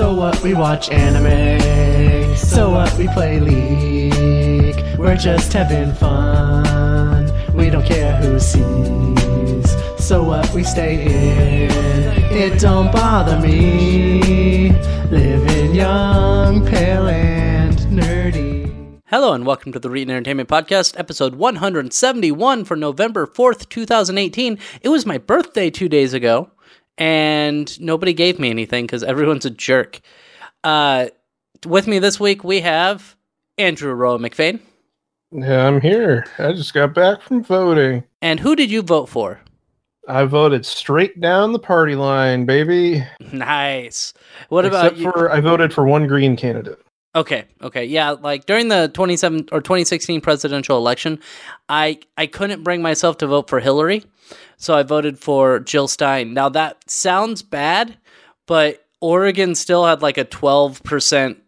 So what? We watch anime. So what? We play League. We're just having fun. We don't care who sees. So what? We stay in. It don't bother me. Living young, pale, and nerdy. Hello and welcome to the Reetin Entertainment Podcast, episode 171 for November 4th, 2018. It was my birthday two days ago, and nobody gave me anything because everyone's a jerk. Uh, with me this week, we have Andrew Roa McFain. Yeah, I'm here. I just got back from voting. And who did you vote for? I voted straight down the party line, baby. Nice. What Except about you? for I voted for one green candidate. Okay, okay, yeah. Like during the 27 or 2016 presidential election, I I couldn't bring myself to vote for Hillary, so I voted for Jill Stein. Now that sounds bad, but Oregon still had like a 12 percent,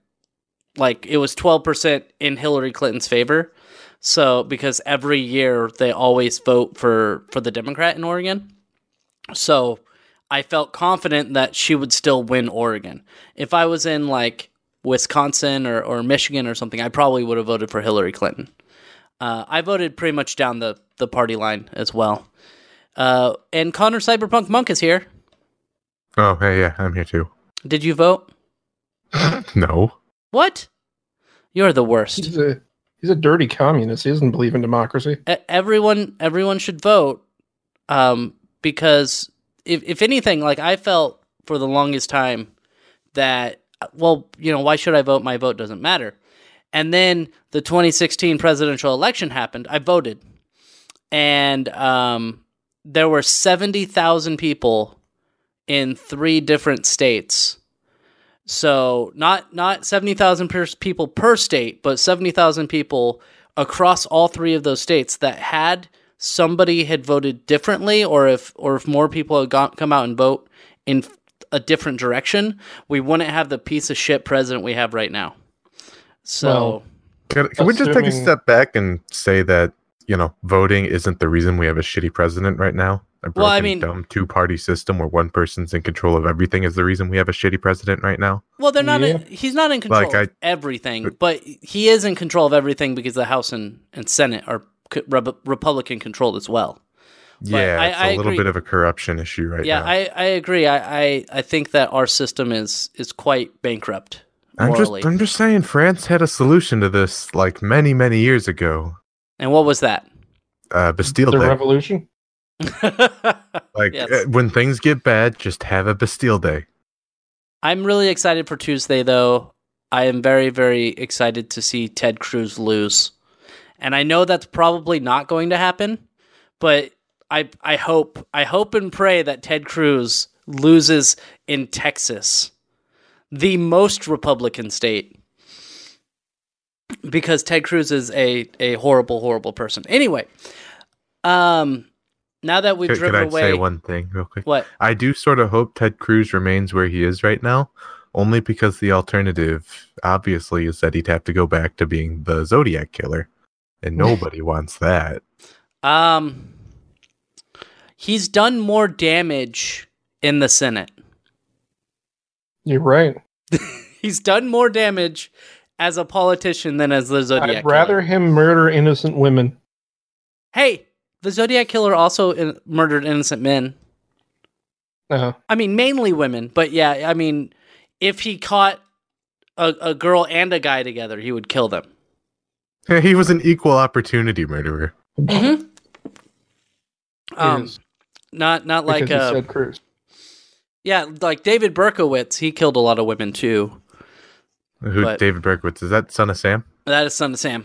like it was 12 percent in Hillary Clinton's favor. So because every year they always vote for for the Democrat in Oregon, so I felt confident that she would still win Oregon. If I was in like Wisconsin or, or Michigan or something, I probably would have voted for Hillary Clinton. Uh, I voted pretty much down the, the party line as well. Uh, and Connor Cyberpunk Monk is here. Oh, hey, yeah, I'm here too. Did you vote? No. What? You're the worst. He's a he's a dirty communist. He doesn't believe in democracy. E- everyone everyone should vote um, because if if anything, like I felt for the longest time that well, you know, why should I vote? My vote doesn't matter. And then the 2016 presidential election happened. I voted, and um, there were 70,000 people in three different states. So not not 70,000 per- people per state, but 70,000 people across all three of those states that had somebody had voted differently or if or if more people had got, come out and vote in a different direction, we wouldn't have the piece of shit president we have right now. So Well, Can, can we just take a step back and say that, you know, voting isn't the reason we have a shitty president right now? A broken, Well, I mean- dumb two party system where one person's in control of everything is the reason we have a shitty president right now? Well, they're not. Yeah. In, he's not in control Like, of I- everything, but he is in control of everything because the House and, and Senate are Re- Republican controlled as well. yeah, I- it's I a little agree. bit of a corruption issue right yeah, now. I, I agree. I, I, I think that our system is is quite bankrupt I'm just. I'm just saying, France had a solution to this like many, many years ago. And what was that? Uh, Bastille the Day. revolution. like Yes. uh, when things get bad, just have a Bastille Day. I'm really excited for Tuesday, though. I am very, very excited to see Ted Cruz lose, and I know that's probably not going to happen. But I, I hope, I hope and pray that Ted Cruz loses in Texas, the most Republican state, because Ted Cruz is a a horrible, horrible person. Anyway, um, now that we've Could, could driven I away, say one thing real quick? what? I do sort of hope Ted Cruz remains where he is right now, only because the alternative, obviously, is that he'd have to go back to being the Zodiac killer, and nobody wants that. Um, he's done more damage in the Senate. You're right. He's done more damage as a politician than as the Zodiac. I'd rather killer. him murder innocent women. Hey, the Zodiac killer also in- murdered innocent men. Uh, huh. I mean, mainly women, but yeah, I mean, if he caught a, a girl and a guy together, he would kill them. Yeah, he was an equal opportunity murderer. Mm-hmm. Um, not not like because uh, said Cruz. yeah, like David Berkowitz. He killed a lot of women too. Who But- David Berkowitz is that son of Sam? That is son of Sam.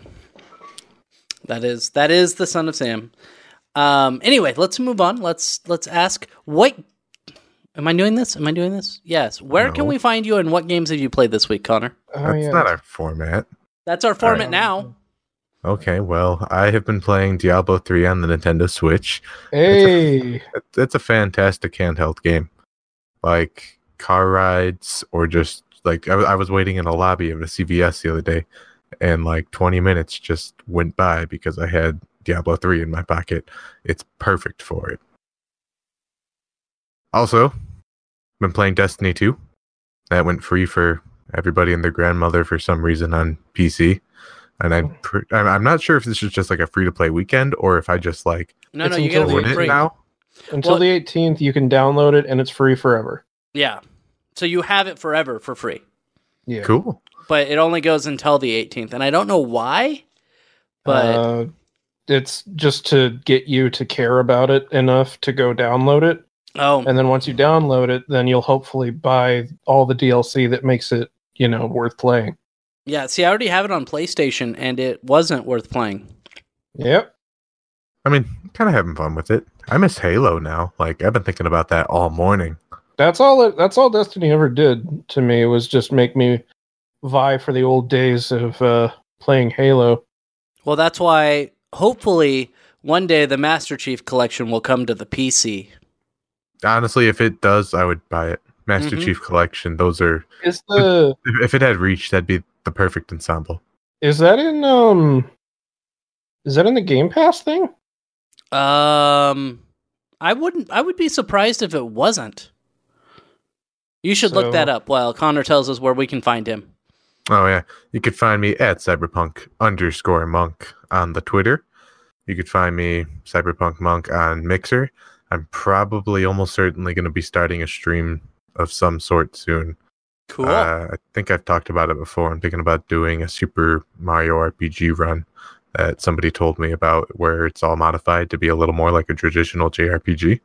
That is that is the son of Sam. Um. Anyway, let's move on. Let's let's ask what. Am I doing this? Am I doing this? Yes. Where can we find you, and what games have you played this week, Connor? Oh, That's yeah. not our format. That's our format Alright. now. Okay, well, I have been playing Diablo 3 on the Nintendo Switch. Hey, It- It's a fantastic handheld game. Like car rides, or just like I, I was waiting in a lobby of a CVS the other day, and like 20 minutes just went by because I had Diablo 3 in my pocket. It's perfect for it. Also, been playing Destiny 2. that went free for everybody and their grandmother for some reason on PC. And I, oh. pr- I'm I'm not sure if this is just like a free to play weekend or if I just like No, It's no, you until get it the own for it free. now. Until Well- the 18th, you can download it and it's free forever. Yeah. So you have it forever for free, Yeah. Cool. but it only goes until the 18th, and I don't know why. But uh, it's just to get you to care about it enough to go download it. oh, And then once you download it, then you'll hopefully buy all the DLC that makes it, you know, worth playing. yeah. See, I already have it on PlayStation, and it wasn't worth playing. Yep. I mean, kind of having fun with it. I miss Halo now. Like I've been thinking about that all morning. That's all it, that's all Destiny ever did to me was just make me vie for the old days of uh, playing Halo. Well, that's why hopefully one day the Master Chief collection will come to the PC. Honestly, if it does, I would buy it. Master Mhm. Chief Collection. Those are Is the if, if it had reach, that'd be the perfect ensemble. is that in um is that in the Game Pass thing? Um, I wouldn't. I would be surprised if it wasn't. You should look that up while Connor tells us where we can find him. Oh yeah, you could find me at cyberpunk underscore monk on the Twitter. You could find me cyberpunk monk on Mixer. I'm probably almost certainly going to be starting a stream of some sort soon. Cool. Uh, I think I've talked about it before. I'm thinking about doing a Super Mario RPG run that somebody told me about, where it's all modified to be a little more like a traditional JRPG.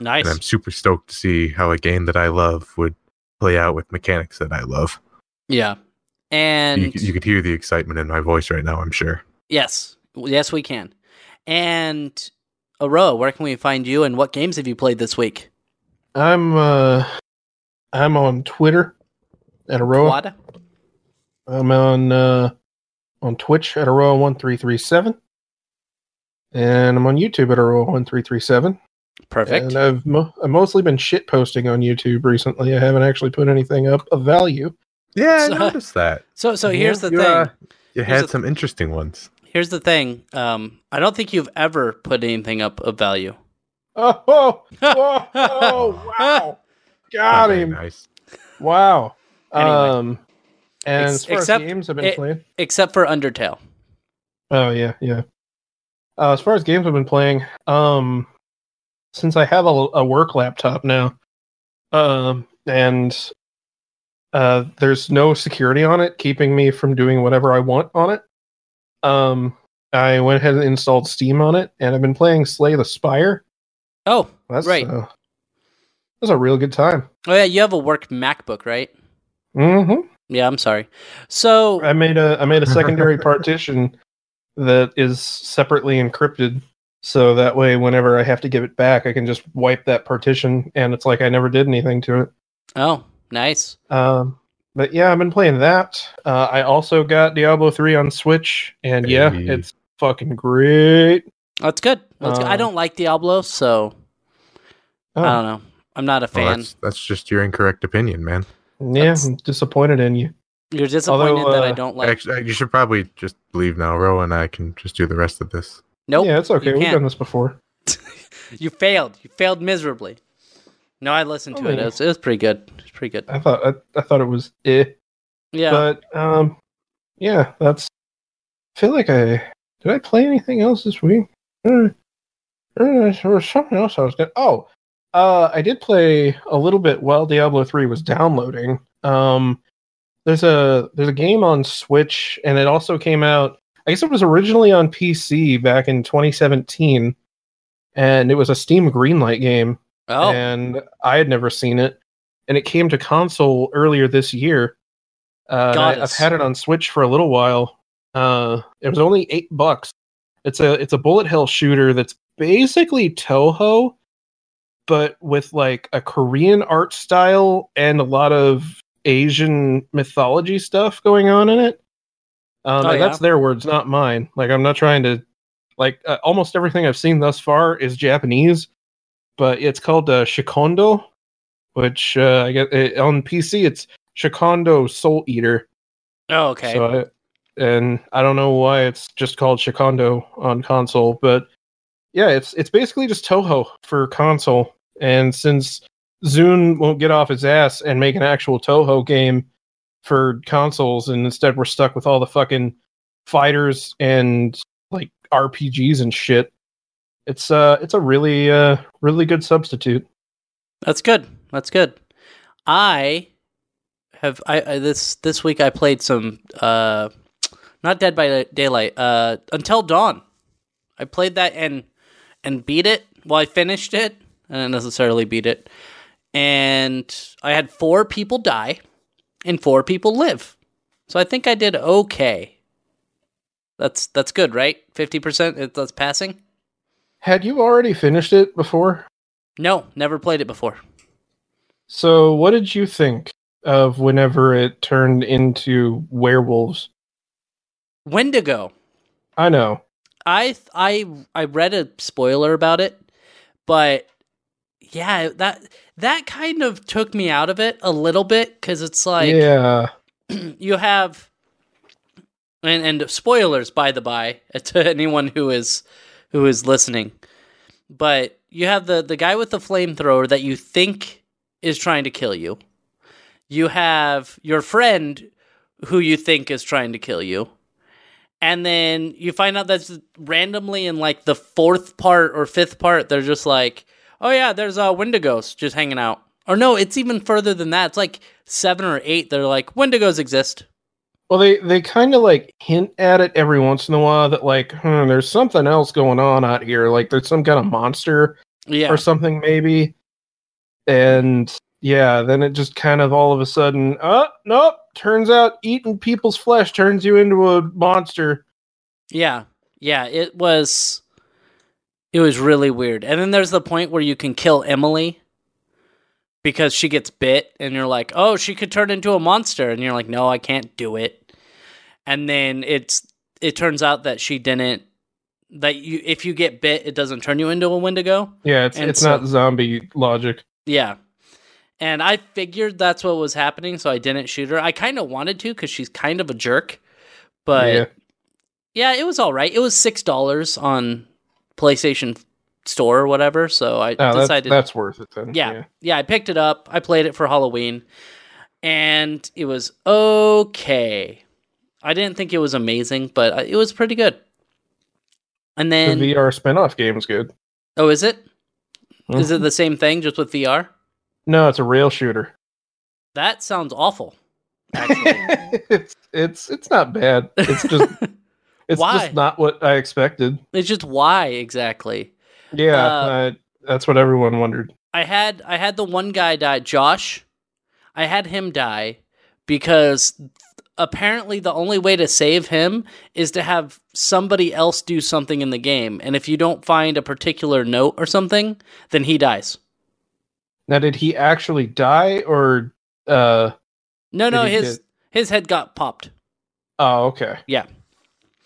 nice. And I'm super stoked to see how a game that I love would play out with mechanics that I love. Yeah. And you, you could hear the excitement in my voice right now, I'm sure. Yes. Yes, we can. And Aro, where can we find you and what games have you played this week? I'm uh I'm on Twitter at Aro. I'm on uh on Twitch at Aro1337. And I'm on YouTube at Aro1337. Perfect. And I've mo- I've mostly been shit posting on YouTube recently. I haven't actually put anything up of value. Yeah, So- I noticed that. so, so Yeah, here's the you, thing. uh, you Here's had the- some interesting ones. Here's the thing. Um, I don't think you've ever put anything up of value. Oh, oh, oh, oh wow. Got him. Nice. Wow. Anyway. Um and Ex- as far except as games I've been it- playing. Except for Undertale. Oh yeah, yeah. Uh, as far as games I've been playing, um, since I have a, a work laptop now, um, and uh, there's no security on it keeping me from doing whatever I want on it. Um, I went ahead and installed Steam on it, and I've been playing Slay the Spire. Oh, That's Right. Uh, that's a real good time. oh yeah, you have a work MacBook, right? Mm-hmm. Yeah, I'm sorry. So, I made a I made a secondary partition that is separately encrypted, so that way whenever I have to give it back, I can just wipe that partition, and it's like I never did anything to it. oh, nice. Um, but yeah, I've been playing that. Uh, I also got Diablo three on Switch, and yeah, Hey. it's fucking great. That's good. That's good. I Um, don't like Diablo, so Oh, I don't know. I'm not a Well, fan. that's that's just your incorrect opinion, man. yeah, that's- I'm disappointed in you. You're disappointed although, that I uh, don't like. Actually, you should probably just leave now. Ro and I can just do the rest of this. Nope. yeah, it's okay. We've done this before. You failed. You failed miserably. No, I listened to Oh, it. It was, it was pretty good. It was pretty good. I thought I, I thought it was eh. Yeah. But um, yeah, that's. I feel like I did. I play anything else this week? Uh, uh, there was something else I was going. Oh, uh, I did play a little bit while Diablo three was downloading. Um, there's a there's a game on Switch, and it also came out. I guess it was originally on PC back in 2017, and it was a Steam Greenlight game oh, and I had never seen it. And it came to console earlier this year. Uh, I, I've had it on Switch for a little while. Uh, it was only eight bucks. It's a it's a bullet hell shooter that's basically Touhou, but with like a Korean art style and a lot of Asian mythology stuff going on in it. Um, Oh, yeah? that's their words, not mine. Like I'm not trying to like uh, almost everything I've seen thus far is Japanese, but it's called uh, Shikhondo, which uh, I get it, on PC. It's Shikhondo Soul Eater. oh, okay. So I, and I don't know why it's just called Shikhondo on console, but yeah, it's it's basically just Touhou for console. And since ZUN won't get off his ass and make an actual Touhou game for consoles, and instead we're stuck with all the fucking fighters and like RPGs and shit. It's uh, it's a really uh, really good substitute. That's good. That's good. I have I, I this this week I played some uh not Dead by Daylight, uh Until Dawn. I played that and and beat it. Well, I finished it. I didn't necessarily beat it. And I had four people die and four people live. So I think I did okay. That's that's good, right? 50% that's passing? Had you already finished it before? No, never played it before. So, what did you think of whenever it turned into werewolves? Wendigo. I know. I I I read a spoiler about it, but yeah, that that kind of took me out of it a little bit because it's like yeah, you have and and spoilers by the by to anyone who is who is listening, but you have the the guy with the flamethrower that you think is trying to kill you. You have your friend who you think is trying to kill you. And then you find out that's randomly in like the fourth part or fifth part, they're just like, oh yeah, there's a Wendigos just hanging out. Or no, it's even further than that. It's like seven or eight. They're like, Wendigos exist. Well, they they kind of like hint at it every once in a while that like, hmm, there's something else going on out here. Like there's some kind of monster Yeah. or something maybe. And yeah, then it just kind of all of a sudden, oh nope. Turns out eating people's flesh turns you into a monster. Yeah. Yeah, it was it was really weird. And then there's the point where you can kill Emily because she gets bit and you're like, "Oh, she could turn into a monster." And you're like, "No, I can't do it." And then it's it turns out that she didn't that you if you get bit, it doesn't turn you into a Wendigo. Yeah, it's And it's so- not zombie logic. Yeah. And I figured that's what was happening, so I didn't shoot her. I kind of wanted to because she's kind of a jerk. But yeah. yeah, it was all right. It was six dollars on PlayStation Store or whatever. So I Oh, decided, that's worth it then. yeah, yeah, I picked it up. I played it for Halloween, and it was okay. I didn't think it was amazing, but it was pretty good. And then, the VR spin-off game is good. oh, is it? Is Mhm. it the same thing just with VR? No, it's a rail shooter. That sounds awful. Actually, it's it's it's not bad. It's just it's Why? just not what I expected. it's just why exactly. Yeah, Uh, I- that's what everyone wondered. I had I had the one guy die, Josh. I had him die because apparently the only way to save him is to have somebody else do something in the game, and if you don't find a particular note or something, then he dies. Now, did he actually die or? uh No, no, his get- his head got popped. Oh, okay. Yeah.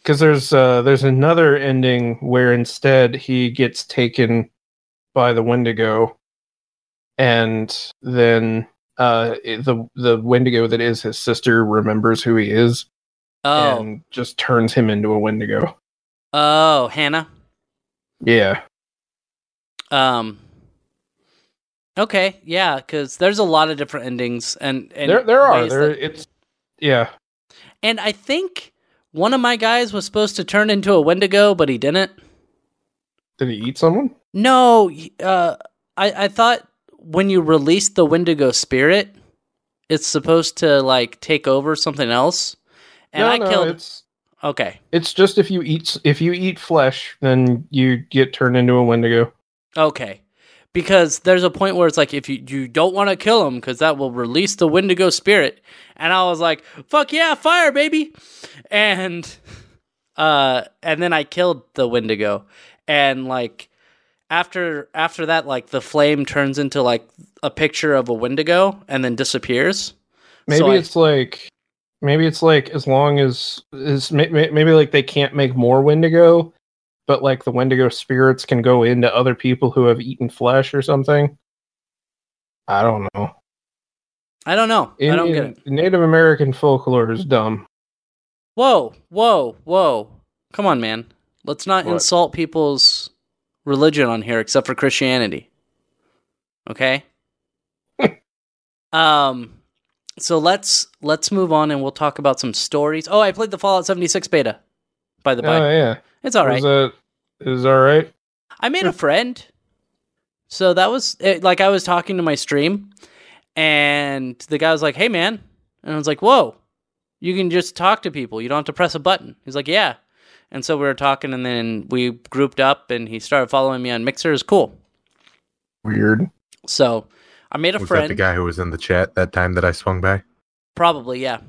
Because there's uh there's another ending where instead he gets taken by the Wendigo, and then uh the the Wendigo that is his sister remembers who he is Oh, and just turns him into a Wendigo. oh, Hannah. Yeah. Um. Okay, yeah, because there's a lot of different endings, and, and there there are there it's yeah And I think one of my guys was supposed to turn into a Wendigo, but he didn't. did he eat someone No, uh, I I thought when you release the Wendigo spirit, it's supposed to like take over something else. And no I no killed. it's Okay, it's just if you eat if you eat flesh then you get turned into a wendigo okay, because there's a point where it's like if you you don't want to kill him because that will release the Wendigo spirit, and I was like, fuck yeah, fire baby, and uh, and then I killed the Wendigo, and like after after that like the flame turns into like a picture of a wendigo and then disappears. Maybe So I- it's like maybe it's like as long as is may- may- maybe like they can't make more wendigo but like the wendigo spirits can go into other people who have eaten flesh or something i don't know i don't know i don't get it native american folklore is dumb whoa whoa whoa come on man let's not What? insult people's religion on here except for christianity okay Um, so let's let's move on and we'll talk about some stories. Oh, I played the Fallout 76 beta. By the Oh by, yeah. it's all right. Is all right? I made a friend. So that was it, like I was talking to my stream, and the guy was like, "Hey, man," and I was like, "Whoa, you can just talk to people. You don't have to press a button." He's like, "Yeah," and so we were talking, and then we grouped up, and he started following me on Mixer. Is cool. Weird. So I made a Was friend. that the guy who was in the chat that time that I swung by? Probably, yeah.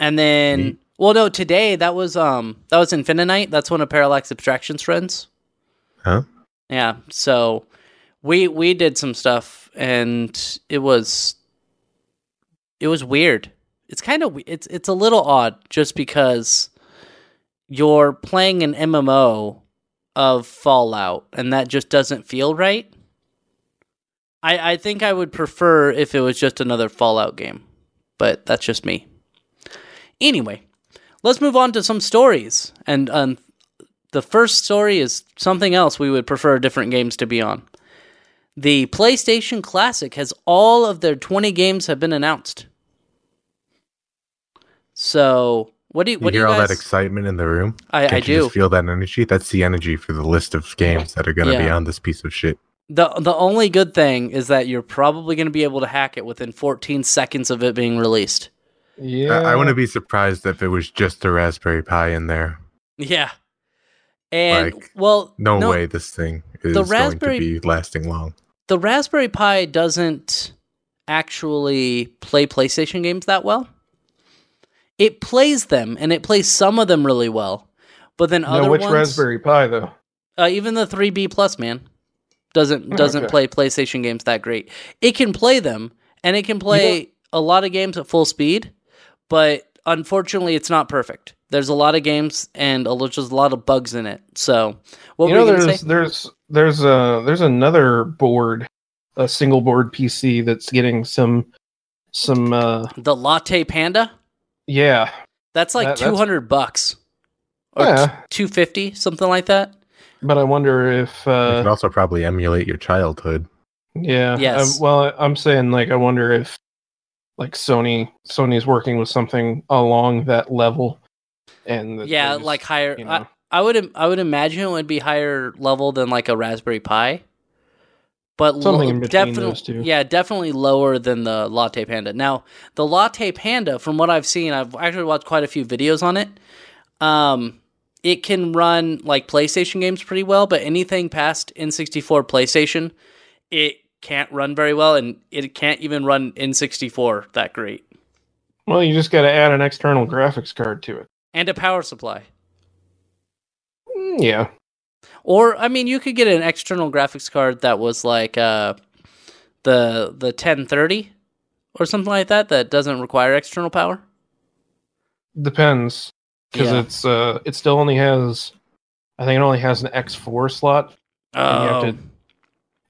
And then, Neat. well, no, today that was um that was Infinite. That's one of Parallax Abstraction's friends. Huh? Yeah. So we we did some stuff, and it was it was weird. It's kind of it's it's a little odd just because you're playing an MMO of Fallout, and that just doesn't feel right. I I think I would prefer if it was just another Fallout game, but that's just me. Anyway, let's move on to some stories, and um, the first story is something else we would prefer different games to be on. The PlayStation Classic has all of their 20 games have been announced. So, what do you You what do hear you all guys that excitement in the room? I, I Can't you do. just feel that energy? That's the energy for the list of games that are going to be on this piece of shit. The the only good thing is that you're probably going to be able to hack it within 14 seconds of it being released. Yeah. I, I wouldn't be surprised if it was just a Raspberry Pi in there. Yeah. And Like, well, No, way this thing is going Raspberry- to be lasting long. the Raspberry Pi doesn't actually play PlayStation games that well. It plays them, and it plays some of them really well. But then No, other which ones, Raspberry Pi though? uh, even the 3B Plus, man, doesn't doesn't Okay. play PlayStation games that great. It can play them, and it can play a lot of games at full speed, but unfortunately, it's not perfect. There's a lot of games and a, lo- just a lot of bugs in it. So, what you were know, you there's say? there's there's a there's another board, a single board PC that's getting some some uh The Latte Panda. yeah That's like That- two hundred bucks, or yeah. two fifty, something like that. But I wonder if uh, you could also probably emulate your childhood. yeah Yes. um, well I'm saying like I wonder if like Sony Sony's working with something along that level, and yeah, like higher. you I, know. I would I would imagine it would be higher level than like a Raspberry Pi, but Something in between definitely, yeah, definitely lower than the Latte Panda. Now, the Latte Panda, from what I've seen, I've actually watched quite a few videos on it. Um, it can run like PlayStation games pretty well, but anything past N64 PlayStation, it can't run very well, and it can't even run N64 that great. well you just got to add an external graphics card to it. And a power supply. Mm, yeah, Or I mean, you could get an external graphics card that was like uh, the the 1030 or something like that that doesn't require external power. depends because Yeah. it's uh it still only has I think it only has an X4 slot. you have Oh, to-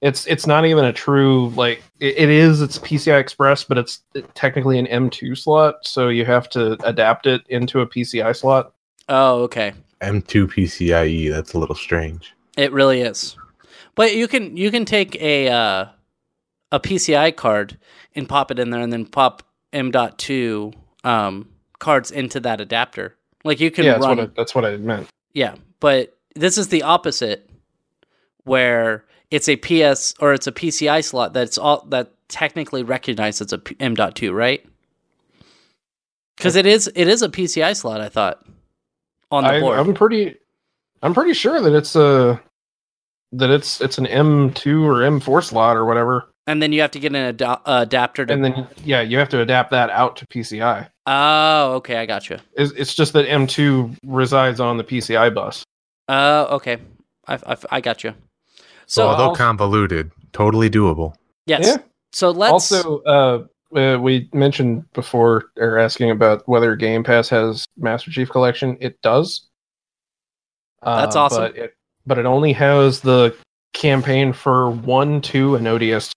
It's it's not even a true like it, it is it's PCI Express, but it's technically an M2 slot, so you have to adapt it into a PCI slot. oh, okay. M2 PCIe, that's a little strange. It really is. But you can you can take a uh, a PCI card and pop it in there, and then pop M.2 um, cards into that adapter. Like you can yeah, that's run. what I, that's what I meant. Yeah, but this is the opposite, where it's a PS or it's a PCI slot that's all that technically recognized as a P- M.2, right? Because it is it is a PCI slot. I thought on the I, board. I'm pretty I'm pretty sure that it's a that it's it's an M2 or M4 slot or whatever. and then you have to get an ad- uh, adapter to. And then yeah, you have to adapt that out to PCI. oh, okay, I got you. It's, it's just that M2 resides on the PCI bus. Oh, okay, I, I, I got you. So, So although also- convoluted, totally doable. yes, Yeah. so let's Also, uh, uh, we mentioned before, or asking about whether Game Pass has Master Chief Collection. It does. Uh, That's awesome. But it, but it only has the campaign for one, two, and ODS.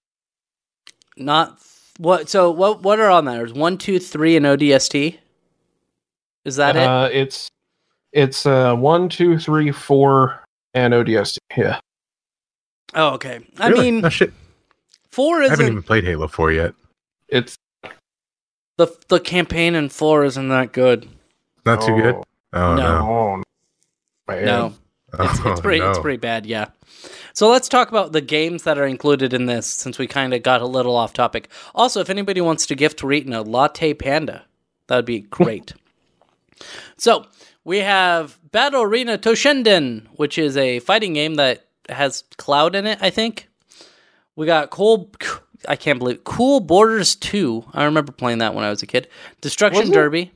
not what. So what what are on there? There's one, two, three, and ODST. Is that it? uh, It's it's uh, one, two, three, four, and ODST. Yeah. Oh, okay. I Really? mean, no shit. four I haven't even played Halo 4 yet. It's the the campaign in four isn't that good. Not too good. Oh No. no. No, it's, it's Oh, pretty it's pretty bad. Yeah. So let's talk about the games that are included in this, since we kind of got a little off topic. Also, if anybody wants to gift Reetin a Latte Panda, that would be great. so we have Battle Arena Toshinden, which is a fighting game that has Cloud in it. I think we got Cool. I can't believe it. Cool Borders Two. I remember playing that when I was a kid. Destruction Was it? Derby.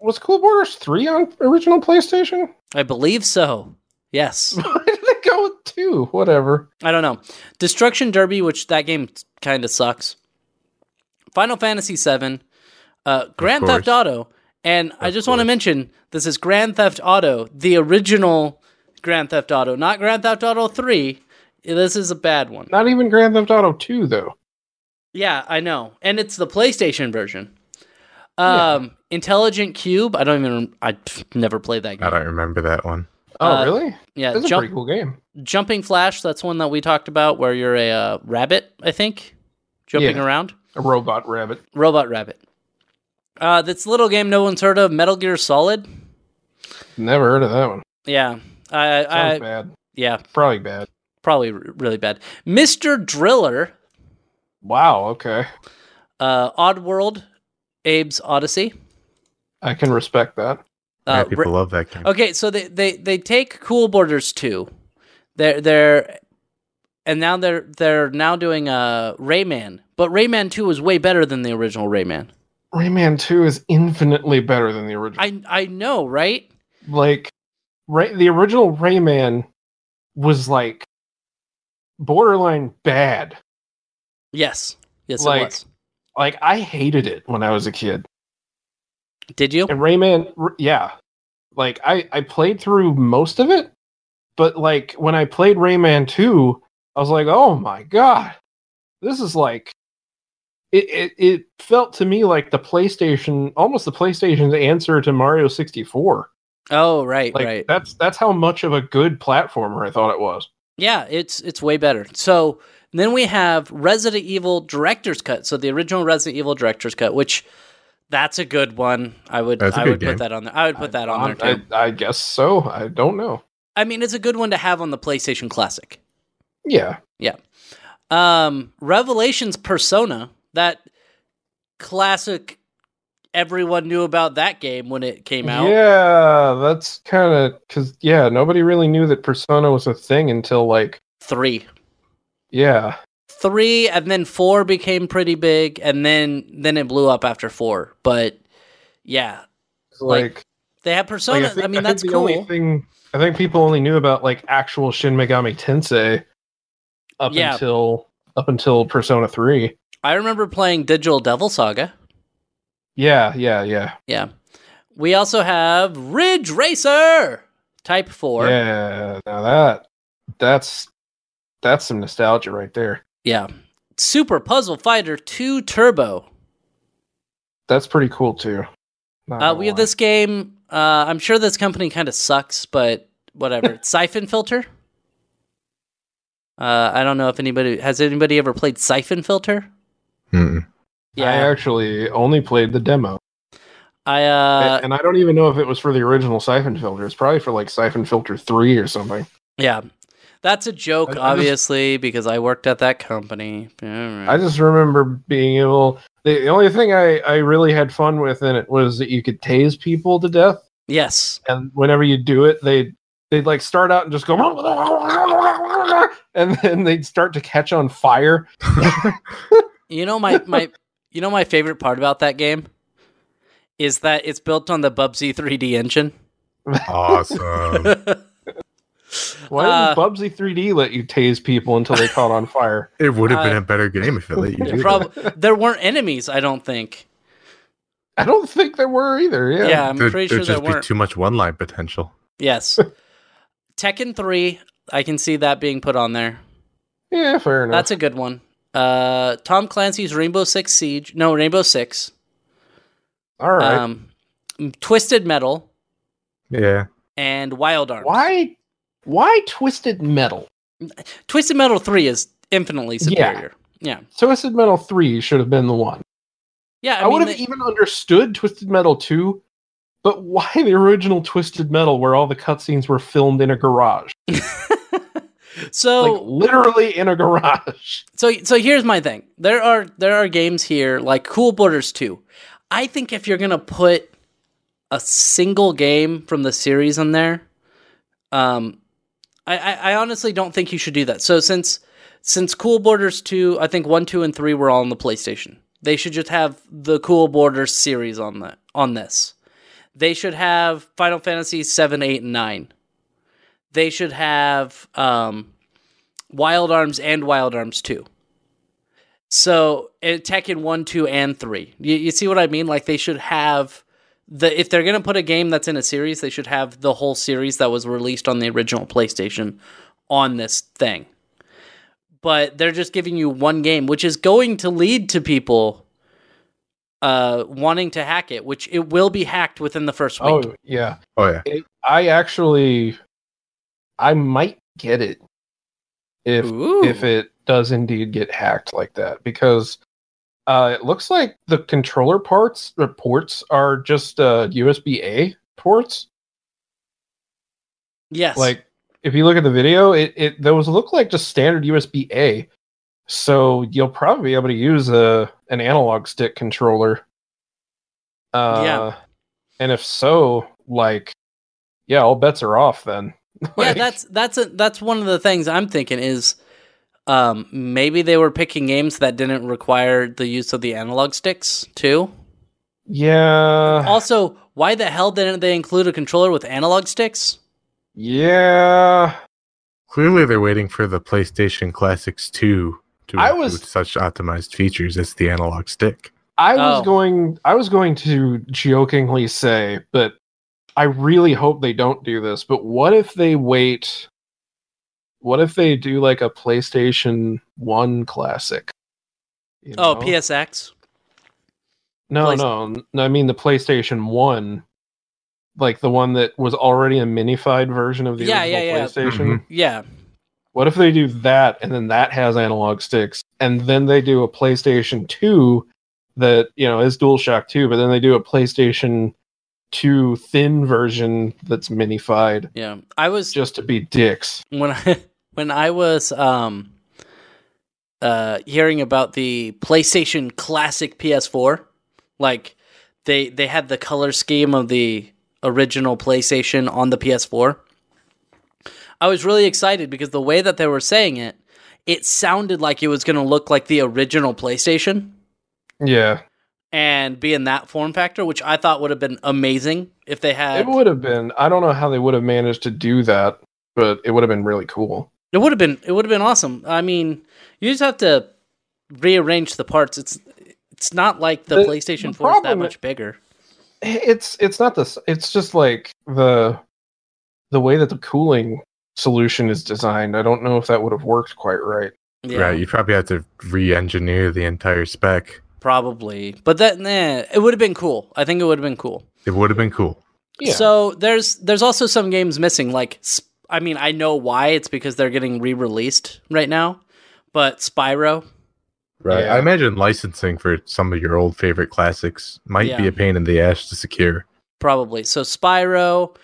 Was Cool Borders 3 on original PlayStation? I believe so. Yes. Why did it go with 2? Whatever. I don't know. Destruction Derby, which that game kind of sucks. Final Fantasy VII, uh, Grand Theft. Auto, and I just want to mention this is Grand Theft Auto, the original Grand Theft Auto, not Grand Theft Auto Three. This is a bad one. Not even Grand Theft Auto 2, though. Yeah, I know, and it's the PlayStation version. Um, Intelligent Qube. I don't even. I never played that game. I don't remember that one. Oh, Uh, really? Yeah, That's a pretty cool game. Jumping Flash. That's one that we talked about, where you're a uh, rabbit. I think jumping Yeah. around. A robot rabbit. Robot Rabbit. Uh, this little game no one's heard of, Metal Gear Solid. Never heard of that one. Yeah, I, Sounds I bad. yeah, Probably bad. probably really bad. Mr. Driller, Wow, okay. uh, Oddworld, Abe's Odyssey. I can respect that. Yeah, Uh, people Ra- love that game. okay, so they, they they take Cool Borders two, they're they're, and now they're they're now doing uh Rayman, but Rayman two is way better than the original Rayman. Rayman 2 is infinitely better than the original. I I know, right? like right the original Rayman was like borderline bad. Yes, yes, Like- it was. Like I hated it when I was a kid. Did you? And Rayman yeah. Like I I played through most of it, but like when I played Rayman 2, I was like, "Oh my god. This is like it, it it felt to me like the PlayStation almost the PlayStation's answer to Mario 64. Oh, right, Like right. that's that's how much of a good platformer I thought it was. Yeah, it's it's way better. So then we have Resident Evil Director's Cut. So the original Resident Evil Director's Cut, which that's a good one. I would I would game. put that on there. I would put that on Um, there too. I, I guess so. I don't know. I mean, it's a good one to have on the PlayStation Classic. Yeah. Yeah. Um, Revelations Persona, that classic. Everyone knew about that game when it came out. Yeah, that's kind of because yeah, nobody really knew that Persona was a thing until like Three, yeah, three, and then four became pretty big, and then then it blew up after four. But yeah, Like, like, they have like, Persona. I, think- mean, think that's cool. thing I think people only knew about like actual Shin Megami Tensei up Yeah. until up until Persona Three. I remember playing Digital Devil Saga. Yeah, yeah, yeah, Yeah. We also have Ridge Racer Type 4. yeah. Now that that's that's some nostalgia right there. Yeah. Super Puzzle Fighter 2 Turbo. That's pretty cool too. Uh, gonna we have this game. Uh, I'm sure this company kind of sucks, but whatever. Siphon Filter. Uh, I don't know if anybody has anybody ever played Siphon Filter. Mm-mm. I actually only played the demo. I uh, and, I don't even know if it was for the original Siphon Filter. It's probably for like Siphon Filter 3 or something. yeah, that's a joke, I- I just- obviously, because I worked at that company. Right. I just remember being able. The, the only thing I, I really had fun with in it was that you could tase people to death. yes, And whenever you do it, they'd, they'd like start out and just go. And then they'd start to catch on fire. You know my my you know my favorite part about that game is that it's built on the Bubsy 3D engine. Awesome. Why Uh, didn't Bubsy 3D let you tase people until they caught on fire? it would have been Uh, a better game if it let you do that. There weren't enemies, I don't think. I don't think there were either. Yeah, Yeah. I'm There, pretty sure there just be weren't. too much one-line potential. Yes. Tekken 3, I can see that being put on there. Yeah, fair enough. That's a good one. Uh Tom Clancy's Rainbow Six Siege. No, Rainbow Six. All right. Um Twisted Metal Yeah. and Wild Arms. why? Why Twisted Metal? Twisted Metal 3 is infinitely Yeah. superior. Yeah. Twisted Metal 3 should have been the one. Yeah, I, I, mean, would have they- even understood Twisted Metal 2, but why the original Twisted Metal where all the cutscenes were filmed in a garage? so like literally in a garage. So so here's my thing. There are there are games here like Cool Borders 2. I think if you're gonna put a single game from the series in there, um, I, I, I honestly don't think you should do that. So since since Cool Borders 2, I think one, two, and three were all on the PlayStation. They should just have the Cool Borders series on the on this. They should have Final Fantasy 7, 8, and 9. They should have um Wild Arms and Wild Arms 2. So uh, Tekken 1, 2, and 3. You, you see what I mean? Like they should have the if they're gonna put a game that's in a series, they should have the whole series that was released on the original PlayStation on this thing. But they're just giving you one game, which is going to lead to people uh wanting to hack it, which it will be hacked within the first week. Oh yeah. Oh yeah. It, I actually I might get it if Ooh. if it does indeed get hacked like that because uh, it looks like the controller parts or ports are just uh, USB A ports. yes. Like if you look at the video, it, it those look like just standard USB A. So you'll probably be able to use a an analog stick controller. Uh, Yeah. And if so, like, yeah, all bets are off then. yeah, Like, that's that's a, that's one of the things I'm thinking is um, maybe they were picking games that didn't require the use of the analog sticks too. yeah, Also, why the hell didn't they include a controller with analog sticks? yeah. Clearly, they're waiting for the PlayStation Classics 2 to I include was- such optimized features as the analog stick. I was Oh. going I was going to jokingly say, but I really hope they don't do this. But what if they wait? What if they do like a PlayStation 1 classic? You Oh. PSX. No, Plays- no, no, I mean the PlayStation 1 like the one that was already a minified version of the Yeah, original yeah, yeah. PlayStation. Mhm. Yeah. What if they do that and then that has analog sticks and then they do a PlayStation 2 that, you know, is DualShock 2, but then they do a PlayStation 2 thin version that's minified Yeah. I was just to be dicks. when I when I was um uh hearing about the PlayStation Classic PS4, like they they had the color scheme of the original PlayStation on the PS4. I was really excited because the way that they were saying it, it sounded like it was going to look like the original PlayStation Yeah. And be in that form factor, which I thought would have been amazing if they had. It would have been I don't know how they would have managed to do that, but it would have been really cool. It would have been it would have been awesome. I mean, you just have to rearrange the parts. It's it's not like the, The- PlayStation the 4 is that much bigger. It's it's not this it's just like the the way that the cooling solution is designed. I don't know if that would have worked quite right. Yeah, Right, you probably have to re-engineer the entire spec. Probably. But that nah, it would have been cool. I think it would have been cool. It would have been cool. Yeah. So there's there's also some games missing like I mean, I know why. It's because they're getting re-released right now. But Spyro, Right. Yeah. I imagine licensing for some of your old favorite classics might be a pain in the ass to secure. probably. So Spyro,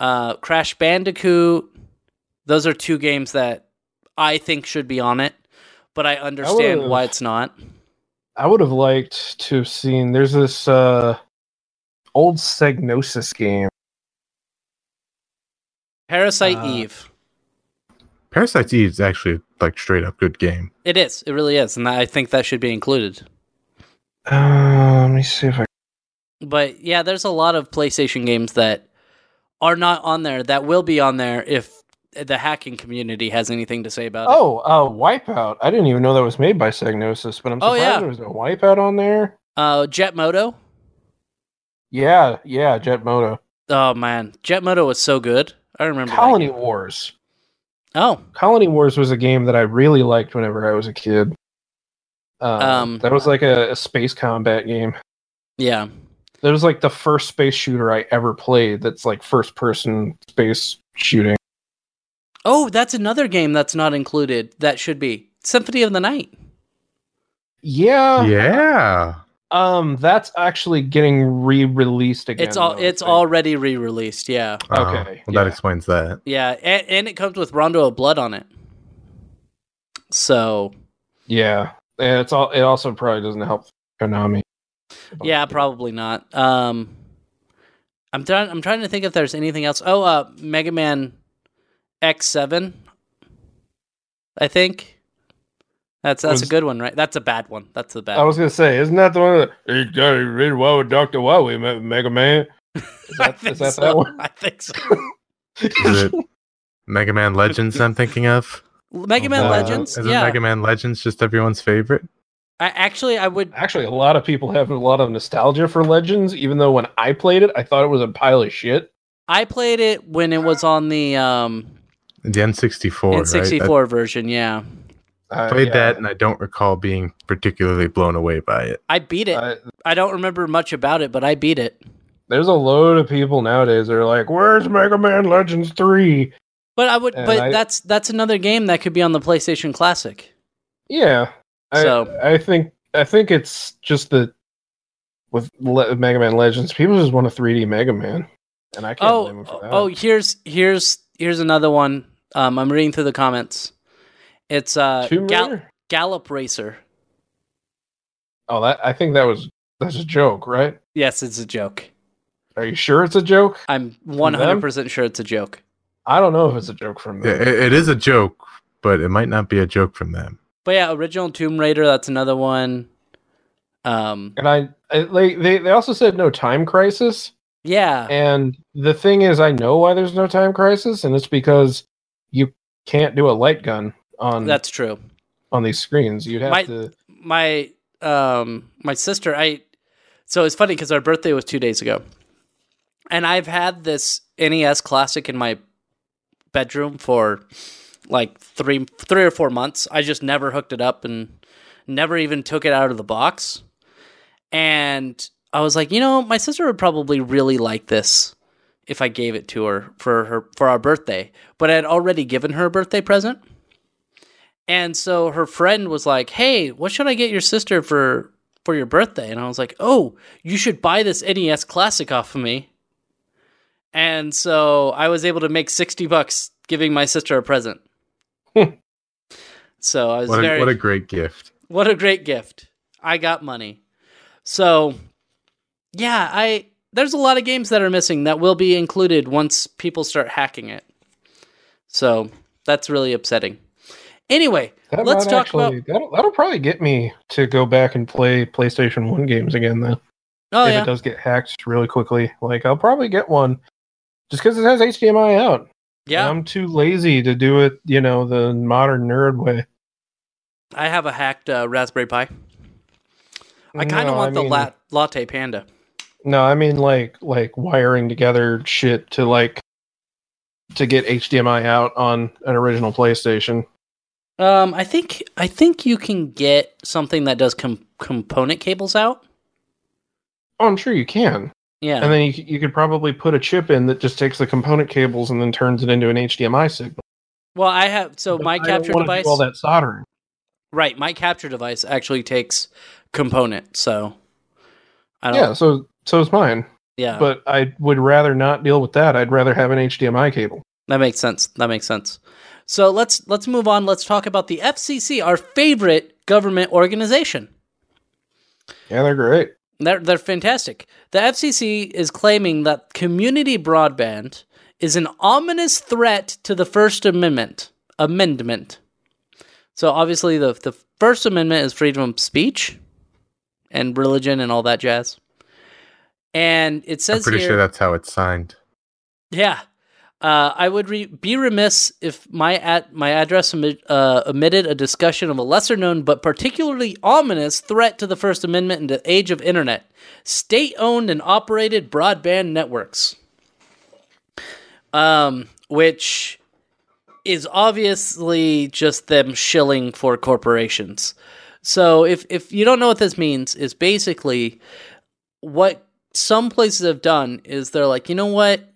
uh, Crash Bandicoot, those are two games that I think should be on it, but I understand would've- why it's not. I would have liked to have seen. There's this uh, old Psygnosis game. Parasite Uh, Eve. Parasite Eve is actually like straight up good game. It is. It really is, and I think that should be included. Uh, let me see if I. But yeah, there's a lot of PlayStation games that are not on there that will be on there if the hacking community has anything to say about it. Oh, uh, Wipeout. I didn't even know that was made by Psygnosis, but I'm Oh, surprised yeah. there was a Wipeout on there. Uh, Jet Moto. Yeah, yeah, Jet Moto. Oh man, Jet Moto was so good. I remember. Colony. Wars. Oh, Colony Wars was a game that I really liked whenever I was a kid. Um, Um, that was like a, a space combat game. yeah. That was like the first space shooter I ever played. That's like first person space shooting. Oh, that's another game that's not included. That should be Symphony of the Night. Yeah, yeah. Um, that's actually getting re-released again. It's all it's think. already re-released. Yeah, Oh, Okay, well, that explains that. yeah, and, and it comes with Rondo of Blood on it. So Yeah, and it's all. It also probably doesn't help Konami. yeah, probably not. Um, I'm trying. I'm trying to think if there's anything else. Oh, uh, Mega Man X Seven. I think that's that's a good one, right? That's a bad one. That's the bad. I was gonna say, isn't that the one that he got it read well with Doctor Wowie, Me- Mega Man? Is I that, think is that so. that one? I think so. Is it Mega Man Legends I'm thinking of? Mega Man Uh, Legends. Isn't yeah, Mega Man Legends just everyone's favorite? I actually I would. Actually, a lot of people have a lot of nostalgia for Legends, even though when I played it, I thought it was a pile of shit. I played it when it was on the um The N64. N64 version. Yeah, Uh, I played yeah, that and I don't recall being particularly blown away by it. I beat it. I- I don't remember much about it, but I beat it. there's a load of people nowadays that are like, "Where's Mega Man Legends 3? But I would. And but I- that's that's another game that could be on the PlayStation Classic. Yeah, So- I think I think it's just that with Le- Mega Man Legends, people just want a 3D Mega Man, and I can't blame Oh, them for that. oh, here's here's here's another one. Um, I'm reading through the comments. It's uh Tomb Gal- Raider? Gallop Racer. Oh, that I think that was that's a joke, right? Yes, it's a joke. Are you sure it's a joke? I'm 100 percent sure it's a joke. I don't know if it's a joke from Yeah, them. it, it is a joke, but it might not be a joke from them. But yeah, original Tomb Raider. That's another one. Um, and I, I like they they also said no time crisis. yeah, And the thing is, I know why there's no time crisis, and it's because you can't do a light gun on that's true. on these screens. You'd have My- to. my um my sister i so it's funny because our birthday was two days ago and i've had this nes classic in my bedroom for like three three or four months i just never hooked it up and never even took it out of the box and i was like you know my sister would probably really like this if i gave it to her for her for our birthday but i had already given her a birthday present and so her friend was like, "Hey, what should I get your sister for for your birthday?" And I was like, "Oh, you should buy this NES Classic off of me." And so I was able to make 60 bucks giving my sister a present. so I was What a, very what a great gift. what a great gift. I got money. So yeah, I there's a lot of games that are missing that will be included once people start hacking it. So that's really upsetting. Anyway, that let's talk actually, about that'll, that'll probably get me to go back and play PlayStation One games again, though. Oh if yeah. it does get hacked really quickly, like I'll probably get one, just because it has HDMI out. Yeah. I'm too lazy to do it, you know, the modern nerd way. I have a hacked uh, Raspberry Pi. I kind of No, want the mean- lat- LattePanda. No, I mean like like wiring together shit to like to get HDMI out on an original PlayStation. Um, I think I think you can get something that does com- component cables out. Oh, I'm sure you can. Yeah. And then you, you could probably put a chip in that just takes the component cables and then turns it into an HDMI signal. well, I have so But my I don't capture device. all that soldering. Right, my capture device actually takes component, so I don't. Yeah, so so is mine. yeah. But I would rather not deal with that. I'd rather have an HDMI cable. That makes sense. That makes sense. So let's let's move on. Let's talk about the FCC, our favorite government organization. Yeah, they're great. They're they're fantastic. The FCC is claiming that community broadband is an ominous threat to the First Amendment. Amendment. So obviously the the First Amendment is freedom of speech and religion and all that jazz. And it says I'm pretty here, sure that's how it's signed. yeah. Uh, I would re- be remiss if my at my address omi- uh, omitted a discussion of a lesser known but particularly ominous threat to the First Amendment in the age of internet: state-owned and operated broadband networks. Um, which is obviously just them shilling for corporations. So if if you don't know what this means, is basically what some places have done is they're like, you know what,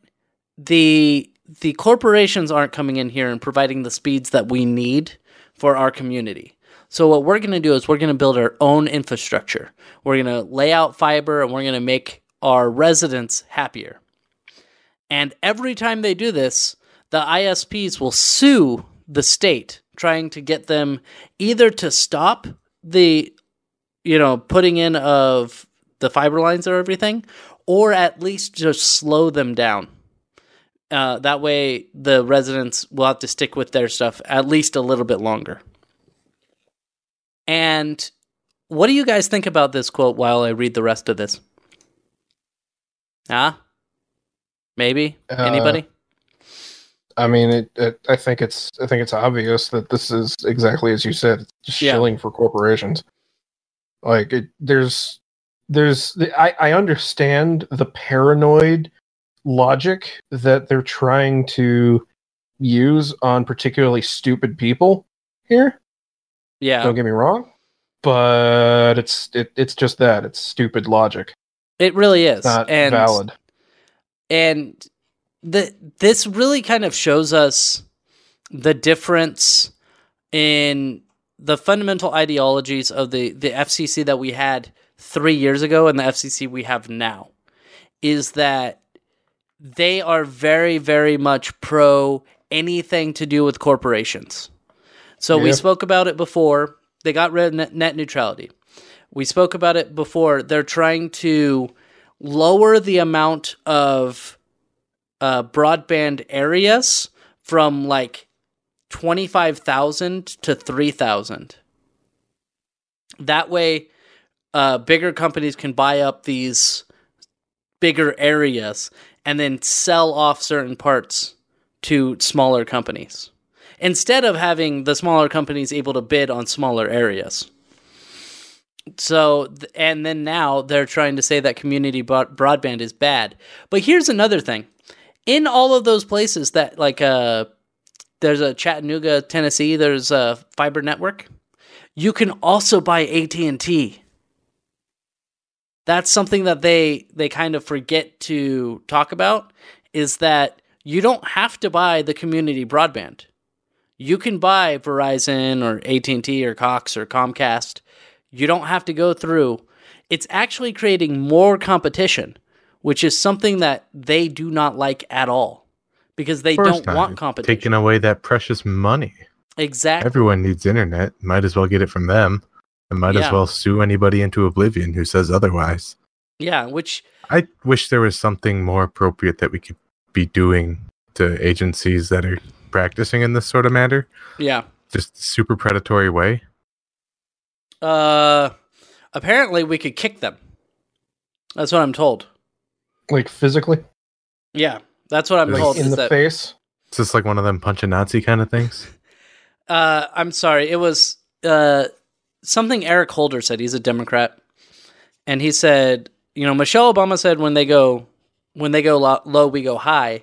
the the corporations aren't coming in here and providing the speeds that we need for our community. So what we're going to do is we're going to build our own infrastructure. We're going to lay out fiber and we're going to make our residents happier. And every time they do this, the ISPs will sue the state trying to get them either to stop the you know putting in of the fiber lines or everything or at least just slow them down uh, that way the residents will have to stick with their stuff at least a little bit longer and what do you guys think about this quote while i read the rest of this ah maybe Uh, anybody I mean, it, it. I think it's. I think it's obvious that this is exactly as you said. It's just Yeah. shilling for corporations. Like it, there's, there's. I I understand the paranoid logic that they're trying to use on particularly stupid people here. yeah Don't get me wrong, but it's it, it's just that it's stupid logic. it really is It's not and valid. and the this really kind of shows us the difference in the fundamental ideologies of the the FCC that we had 3 years ago and the FCC we have now is that they are very very much pro anything to do with corporations. So we spoke about it before. They got rid of net, net neutrality. We spoke about it before. They're trying to lower the amount of uh, broadband areas from like 25,000 to 3,000. That way, uh, bigger companies can buy up these bigger areas and then sell off certain parts to smaller companies instead of having the smaller companies able to bid on smaller areas. So, and then now they're trying to say that community broad- broadband is bad. But here's another thing. In all of those places that like uh there's a Chattanooga, Tennessee, there's a fiber network, you can also buy AT&T. That's something that they they kind of forget to talk about is that you don't have to buy the community broadband. You can buy Verizon or AT&T or Cox or Comcast. You don't have to go through. It's actually creating more competition, which is something that they do not like at all because they First don't time, want competition. Taking away that precious money. exactly. Everyone needs internet. Might as well get it from them. And might Yeah. as well sue anybody into oblivion who says otherwise. yeah, which I wish there was something more appropriate that we could be doing to agencies that are practicing in this sort of matter. yeah. Just super predatory way. Uh apparently we could kick them. That's what I'm told. Like physically, Yeah. That's what I'm Like told in is the that face. Is this like one of them punch a Nazi kind of things? Uh, I'm sorry. It was uh, something Eric Holder said. He's a Democrat, and he said, you know, Michelle Obama said when they go when they go lo- low, we go high.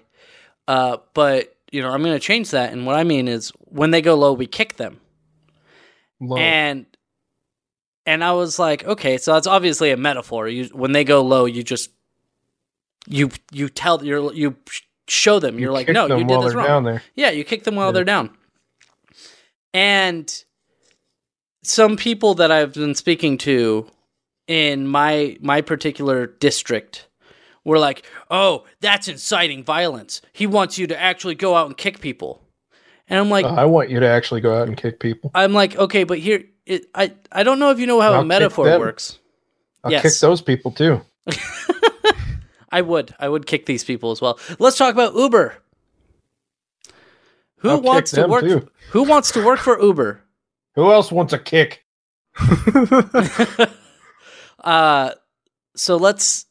Uh, but you know, I'm going to change that, and what I mean is when they go low, we kick them. Low. And and I was like, okay, so that's obviously a metaphor. You when they go low, you just you you tell you're you show them. You're You like, no, you did this wrong. Yeah, you kick them while Yeah. they're down. And some people that I've been speaking to in my my particular district were like, "Oh, that's inciting violence. He wants you to actually go out and kick people." And I'm like, Uh, I want you to actually go out and kick people. I'm like, "Okay, but here it, I I don't know if you know how I'll a metaphor works." I'll Yes. kick those people too. I would. I would kick these people as well. Let's talk about Uber. Who I'll kick wants to them, work too. Who wants to work for Uber? Who else wants a kick? uh so let's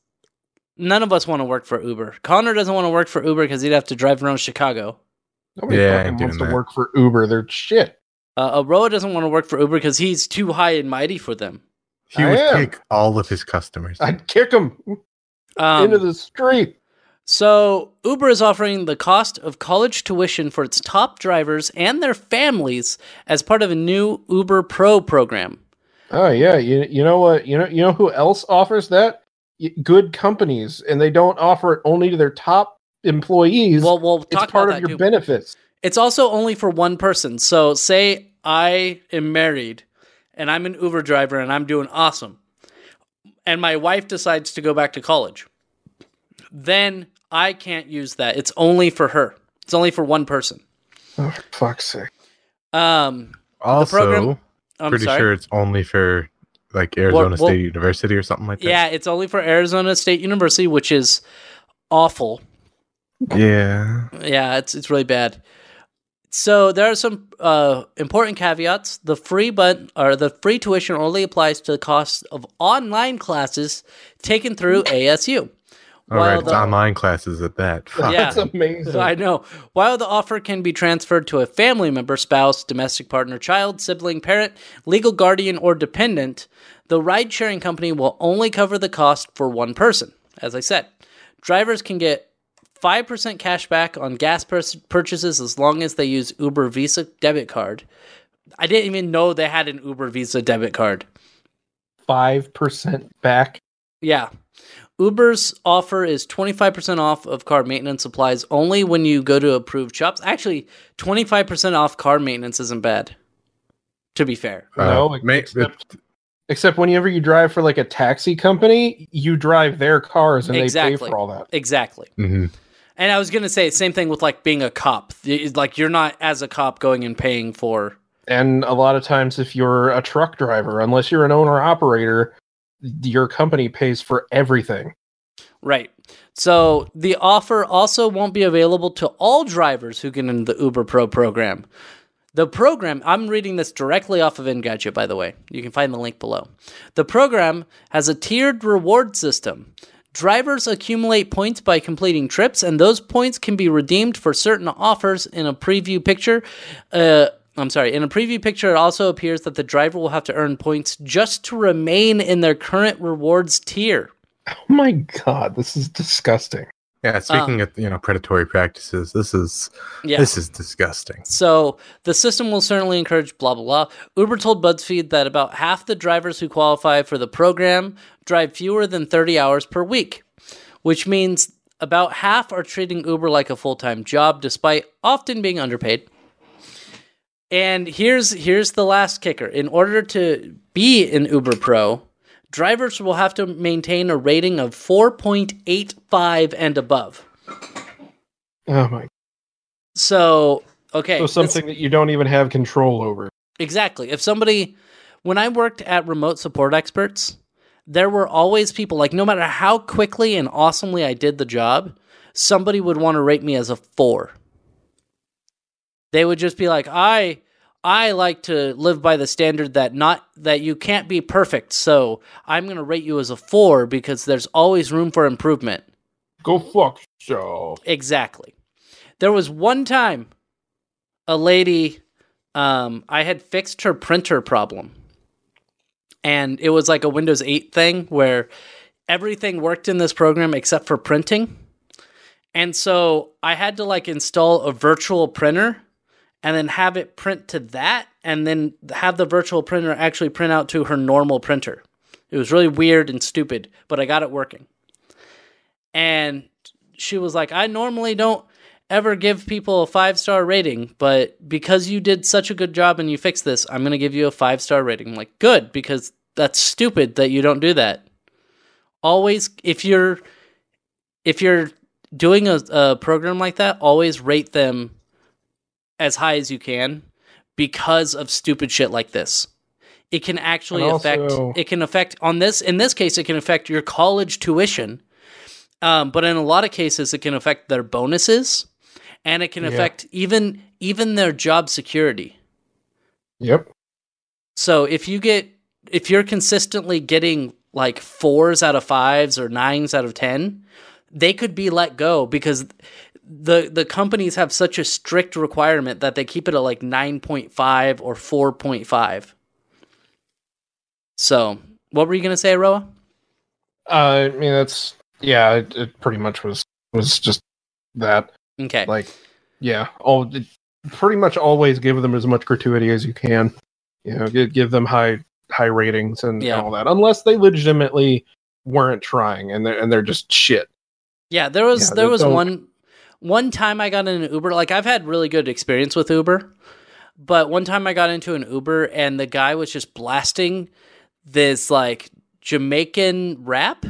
none of us want to work for Uber. Connor doesn't want to work for Uber because he'd have to drive around Chicago. Nobody Yeah, I fucking ain't wants to work for Uber. They're shit. Uh, Aroa doesn't want to work for Uber because he's too high and mighty for them. he I would am. kick all of his customers. I'd kick them Um, into the street. So, Uber is offering the cost of college tuition for its top drivers and their families as part of a new Uber Pro program. Oh yeah, you you know what? You know you know who else offers that? Good companies, and they don't offer it only to their top employees. Well, we'll it's talk part of your too. benefits. It's also only for one person. So, say I am married and I'm an Uber driver and I'm doing awesome, and my wife decides to go back to college, then I can't use that. It's only for her. It's only for one person. Oh, fuck's sake. Um, Also, program- I'm pretty sorry. sure it's only for like Arizona well- State University or something like that. Yeah, it's only for Arizona State University, which is awful. Yeah. Yeah, it's it's really bad. So there are some uh, important caveats. The free but or the free tuition only applies to the cost of online classes taken through ASU. All right, While it's the- online classes at that. Yeah. That's amazing. I know. While the offer can be transferred to a family member, spouse, domestic partner, child, sibling, parent, legal guardian, or dependent, the ride sharing company will only cover the cost for one person. As I said, drivers can get 5% cash back on gas pur- purchases as long as they use Uber Visa debit card. I didn't even know they had an Uber Visa debit card. Five percent back. Yeah. Uber's offer is 25% off of car maintenance supplies only when you go to approved shops. Actually, 25% off car maintenance isn't bad, to be fair. No, Uh, ma- except, except whenever you drive for like a taxi company, you drive their cars and they Exactly. pay for all that. Exactly. mhm. And I was going to say, same thing with like being a cop. Like, you're not, as a cop, going and paying for. And a lot of times, if you're a truck driver, unless you're an owner operator, your company pays for everything. Right. So the offer also won't be available to all drivers who get into the Uber Pro program. The program, I'm reading this directly off of Engadget, by the way. You can find the link below. The program has a tiered reward system. Drivers accumulate points by completing trips, and those points can be redeemed for certain offers in a preview picture. Uh, I'm sorry, in a preview picture, it also appears that the driver will have to earn points just to remain in their current rewards tier. Oh my god, this is disgusting. Yeah, um, speaking of you know predatory practices, this is Yeah. this is disgusting. So the system will certainly encourage blah blah blah. Uber told BuzzFeed that about half the drivers who qualify for the program drive fewer than 30 hours per week, which means about half are treating Uber like a full-time job despite often being underpaid. And here's here's the last kicker. In order to be an Uber Pro, drivers will have to maintain a rating of 4.85 and above. Oh my. So, okay. So something that you don't even have control over. Exactly. If somebody, when I worked at remote support experts, there were always people like, no matter how quickly and awesomely I did the job, somebody would want to rate me as a four. They would just be like, I. I like to live by the standard that not that you can't be perfect, so I'm going to rate you as a 4 because there's always room for improvement. Go fuck yourself. Exactly. There was one time a lady um I had fixed her printer problem. And it was like a Windows 8 thing where everything worked in this program except for printing. And so I had to like install a virtual printer and then have it print to that and then have the virtual printer actually print out to her normal printer. It was really weird and stupid, but I got it working. And she was like, I normally don't ever give people a five star rating, but because you did such a good job and you fixed this, I'm going to give you a five star rating. I'm like, good, because that's stupid that you don't do that. Always, if you're if you're doing a, a program like that, always rate them as high as you can because of stupid shit like this. It can actually And affect. It can affect on this. In this case, it can affect your college tuition. Um, but in a lot of cases, it can affect their bonuses, and it can Yeah. affect even even their job security. Yep. So if you get if you're consistently getting like fours out of fives or nines out of ten, they could be let go because the the companies have such a strict requirement that they keep it at like nine point five or four point five. So what were you gonna say, Roa? Uh, I mean, that's yeah. It, it pretty much was was just that. Okay. Like, yeah. All pretty much always give them as much gratuity as you can. You know, give, give them high high ratings and, Yeah. and all that, unless they legitimately weren't trying and they're and they're just shit. Yeah, there was Yeah, there was one one time I got in an Uber. Like I've had really good experience with Uber, but one time I got into an Uber and the guy was just blasting this like Jamaican rap.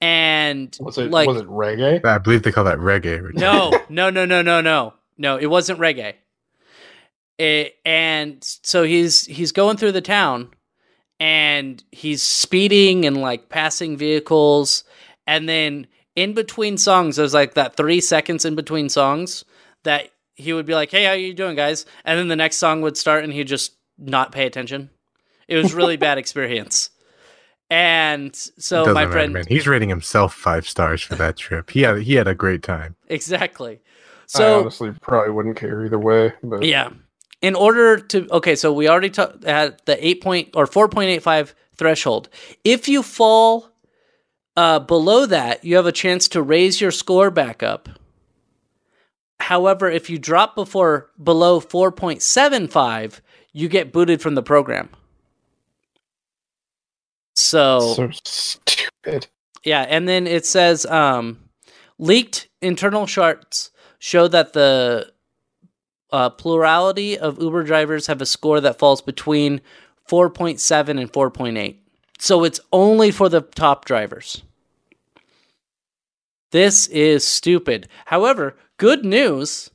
And Was it like was it reggae? I believe they call that reggae. no, no, no, no, no, no, no. It wasn't reggae. It, and so he's he's going through the town, and he's speeding and like passing vehicles, and then in between songs, there's like that three seconds in between songs that he would be like, "Hey, how you doing, guys?" And then the next song would start, and he'd just not pay attention. It was really bad experience. And so Doesn't my friend, man. He's rating himself five stars for that trip. He had he had a great time. exactly. I So honestly probably wouldn't care either way. But Yeah. In order to okay, so we already ta- had the eight point or four point eight five threshold. If you fall uh, below that, you have a chance to raise your score back up. However, if you drop before below four point seven five, you get booted from the program. So so stupid. yeah, and then it says um, leaked internal charts show that the uh, plurality of Uber drivers have a score that falls between 4.7 and 4.8. So it's only for the top drivers. This is stupid. However, good news.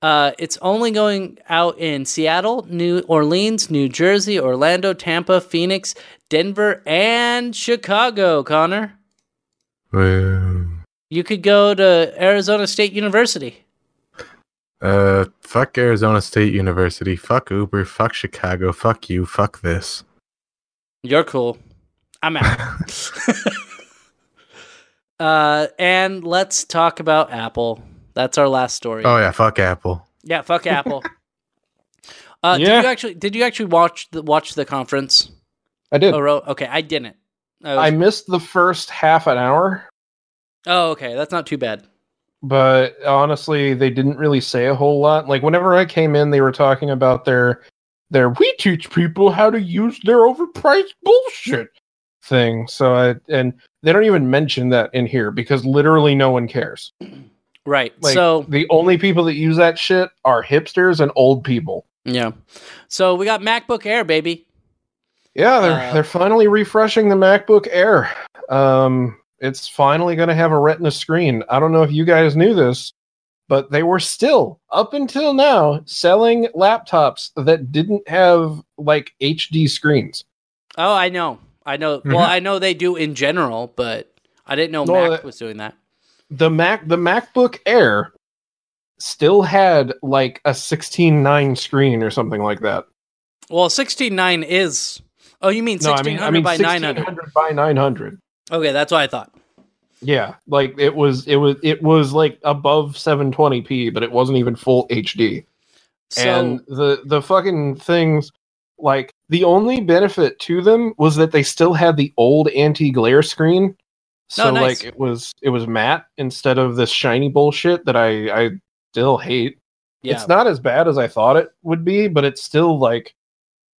Uh, it's only going out in Seattle, New Orleans, New Jersey, Orlando, Tampa, Phoenix, Denver, and Chicago, Connor. Well, You could go to Arizona State University. Uh, fuck Arizona State University. Fuck Uber. Fuck Chicago. Fuck you. Fuck this. You're cool. I'm out. uh, and let's talk about Apple. That's our last story. Oh yeah, fuck Apple. Yeah, fuck Apple. Uh, Yeah. Did you actually did you actually watch the watch the conference? I did. Oh, okay, I didn't. I I missed the first half an hour, oh, okay, that's not too bad. but honestly, they didn't really say a whole lot. Like whenever I came in, they were talking about their their we teach people how to use their overpriced bullshit thing. So I and they don't even mention that in here because literally no one cares. Right. Like so the only people that use that shit are hipsters and old people. yeah. So we got MacBook Air, baby. Yeah, they're Uh, they're finally refreshing the MacBook Air. Um, it's finally going to have a Retina screen. I don't know if you guys knew this, but they were still up until now selling laptops that didn't have like HD screens. Oh, I know. I know. Mm-hmm. Well, I know they do in general, but I didn't know No, Mac that- was doing that. The Mac the MacBook Air still had like a 16:9 screen or something like that. Well, sixteen nine is. Oh, you mean No, I mean I mean by nine hundred? 1600 by 900. Okay, that's what I thought. Yeah, like it was it was it was like above 720p, but it wasn't even full HD. So and the the fucking things like the only benefit to them was that they still had the old anti-glare screen. Oh, so Oh, nice. like it was it was matte instead of this shiny bullshit that I I still hate. yeah, It's not as bad as I thought it would be, but it's still like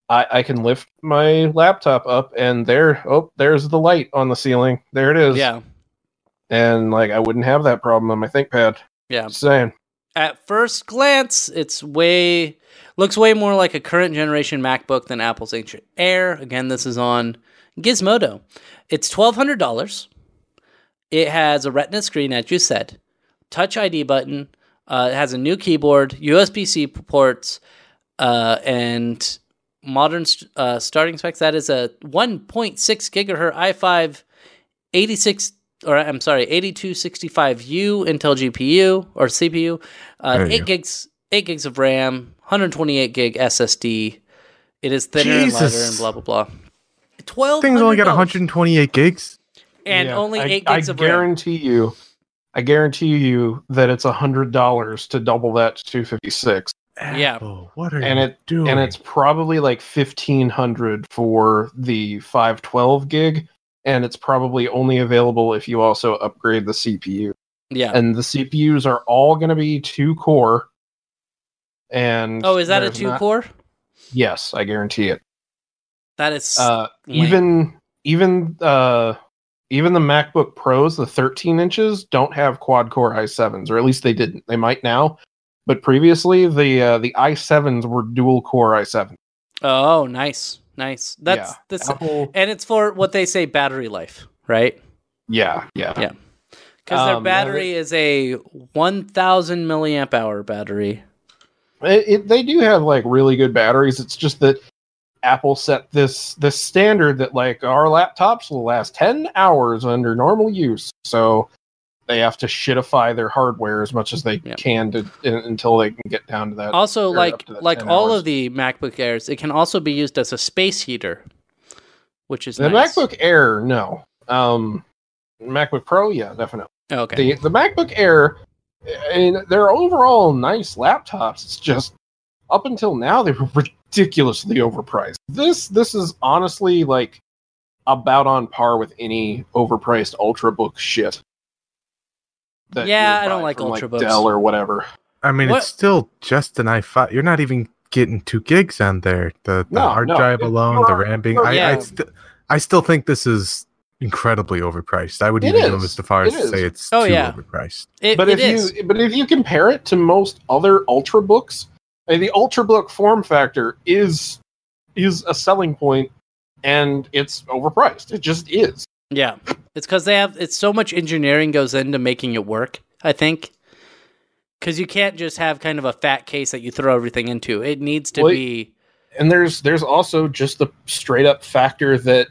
I, I can lift my laptop up and there oh there's the light on the ceiling. There it is. yeah, And like I wouldn't have that problem on my ThinkPad. yeah. Just saying. At first glance, it's way looks way more like a current generation MacBook than Apple's ancient Air. Again, this is on Gizmodo. It's twelve hundred dollars. It has a Retina screen, as you said, Touch ID button. Uh, it has a new keyboard, USB C ports, uh, and modern uh, starting specs. That is a 1.6 gigahertz i5 86 or I'm sorry, 8265U Intel GPU or CPU, uh, 8 go. gigs 8 gigs of RAM, 128 gig SSD. It is thinner and lighter and blah blah blah. Twelve Things only got 128 gigs. and Yeah, only eight I gigs of RAM. I guarantee you, I guarantee you that it's a hundred dollars to double that to two fifty six, Yeah. Apple, what are and you it doing? and it's probably like fifteen hundred for the five twelve gig, and it's probably only available if you also upgrade the CPU. Yeah. And the CPUs are all going to be two core. And oh, is that a two not- core? Yes, I guarantee it. That is Uh, even even uh even the MacBook Pros, the 13 inches, don't have quad core i7s, or at least they didn't. They might now, but previously the uh, the i7s were dual core i7. Oh, nice, nice. That's yeah. that's Apple, and it's for what they say battery life, right? yeah, yeah, Yeah. Because their Um, yeah, battery is a one thousand milliamp hour battery. It, it, they do have like really good batteries. It's just that Apple set this this standard that like our laptops will last ten hours under normal use, so they have to shitify their hardware as much as they Yeah. can to in, until they can get down to that. Also, like that like all hours. of the MacBook Airs, it can also be used as a space heater, which is the nice. MacBook Air, no. Um, MacBook Pro, yeah, definitely. Oh, Okay. The the MacBook Air, and they're overall nice laptops. It's just up until now they were ridiculously overpriced. This this is honestly like about on par with any overpriced ultrabook shit. That Yeah, I don't like from, Ultrabooks. Dell or whatever. I mean, What- it's still just an i5. You're not even getting two gigs on there. The, the No, hard no, drive it- alone, the or- RAM being. or- I, I, st- I still think this is incredibly overpriced. I would It even go is. as far It as to say it's Oh, too yeah. overpriced. It, But it if is. you but if you compare it to most other ultrabooks, I mean, the ultrabook form factor is is a selling point, and it's overpriced. It just is. Yeah, it's because they have it's so much engineering goes into making it work. I think because you can't just have kind of a fat case that you throw everything into. It needs to Well, be and there's there's also just the straight up factor that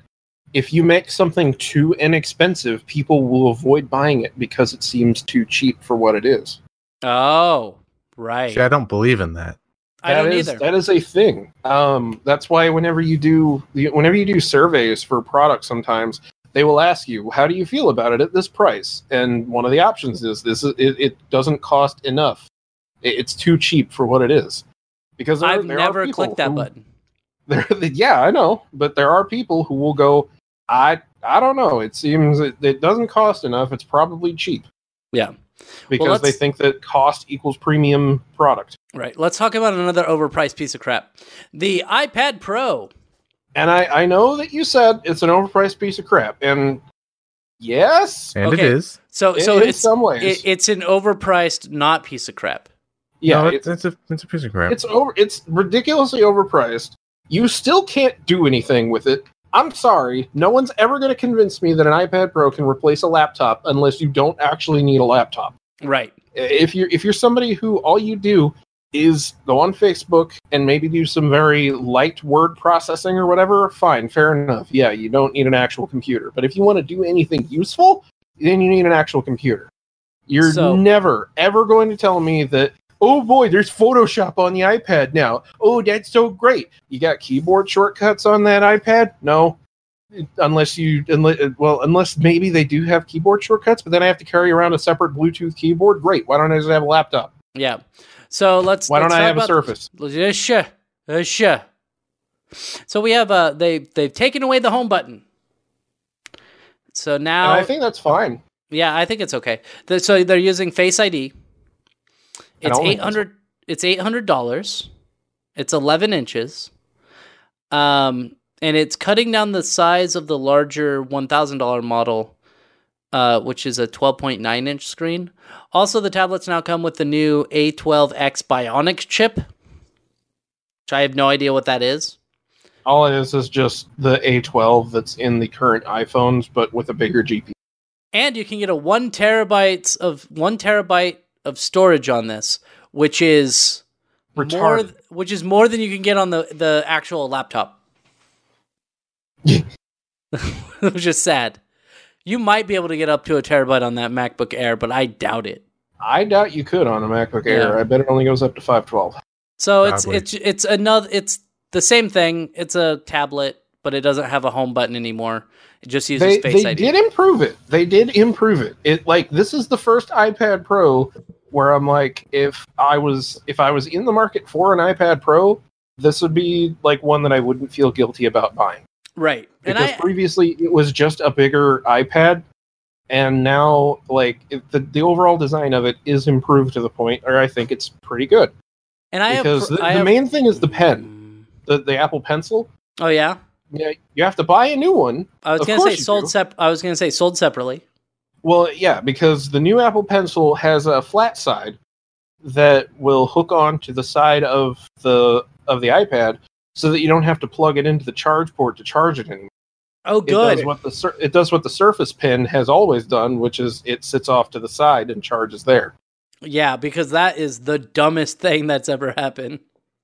if you make something too inexpensive, people will avoid buying it because it seems too cheap for what it is. oh right. See, I don't believe in that. I That don't is- either. That is a thing. Um, that's why whenever you do whenever you do surveys for products, sometimes they will ask you, "How do you feel about it at this price?" And one of the options is this: is, it, it doesn't cost enough. It- it's too cheap for what it is. Because there, I've are never clicked that who- button. There, yeah, I know, but there are people who will go, "I, I don't know. It seems it, it doesn't cost enough. It's probably cheap." Yeah. Because they think that cost equals premium product. Right. Let's talk about another overpriced piece of crap. The iPad Pro. And I, I know that you said it's an overpriced piece of crap, and yes, And Okay. it is. So in, so in it's some ways, it, it's an overpriced not piece of crap. yeah, no, it's, it's, it's a it's a piece of crap. it's over, it's ridiculously overpriced. You still can't do anything with it. I'm sorry, no one's ever going to convince me that an iPad Pro can replace a laptop unless you don't actually need a laptop. Right. If you're if you're somebody who all you do is go on Facebook and maybe do some very light word processing or whatever, fine, fair enough. Yeah, you don't need an actual computer. But if you want to do anything useful, then you need an actual computer. You're So- never ever going to tell me that oh boy, there's Photoshop on the iPad now. Oh, that's so great. You got keyboard shortcuts on that iPad? No. Unless you, unless, well, unless maybe they do have keyboard shortcuts, but then I have to carry around a separate Bluetooth keyboard. Great. Why don't I just have a laptop? Yeah. So let's. Why don't let's I have a Surface? Yeah, sure. Uh, sure. So we have uh they they've taken away the home button. So now And I think that's fine. yeah, I think it's okay. The- so they're using Face ID. It's eight hundred. It's eight hundred dollars. It's eleven inches. Um, and it's cutting down the size of the larger one thousand dollar model, uh, which is a twelve point nine inch screen. Also, the tablets now come with the new A12X Bionic chip, which I have no idea what that is. All it is is just the A12 that's in the current iPhones, but with a bigger GPU. and you can get a one terabytes of one terabyte of storage on this, which is more, which is more than you can get on the the actual laptop. it was just sad. You might be able to get up to a terabyte on that MacBook Air, but I doubt it. I doubt you could on a MacBook Air. Yeah. I bet it only goes up to 512. So it's Probably. it's it's another it's the same thing. It's a tablet, but it doesn't have a home button anymore. It just uses They, Face they ID. did improve it. They did improve it. It like this is the first iPad Pro where I'm like, if I was if I was in the market for an iPad Pro, this would be like one that I wouldn't feel guilty about buying. Right. Because I previously it was just a bigger iPad, and now like it, the the overall design of it is improved to the point where I think it's pretty good. and I because have the, I the have- main thing is the pen, mm. the the Apple Pencil. Oh yeah. Yeah, you have to buy a new one. I was Of gonna say sold sep. I was gonna say sold separately. Well, yeah, because the new Apple Pencil has a flat side, that will hook on to the side of the of the iPad so that you don't have to plug it into the charge port to charge it anymore. Oh, It does good. what the sur- it does what the Surface Pen has always done, which is it sits off to the side and charges there. Yeah, because that is the dumbest thing that's ever happened.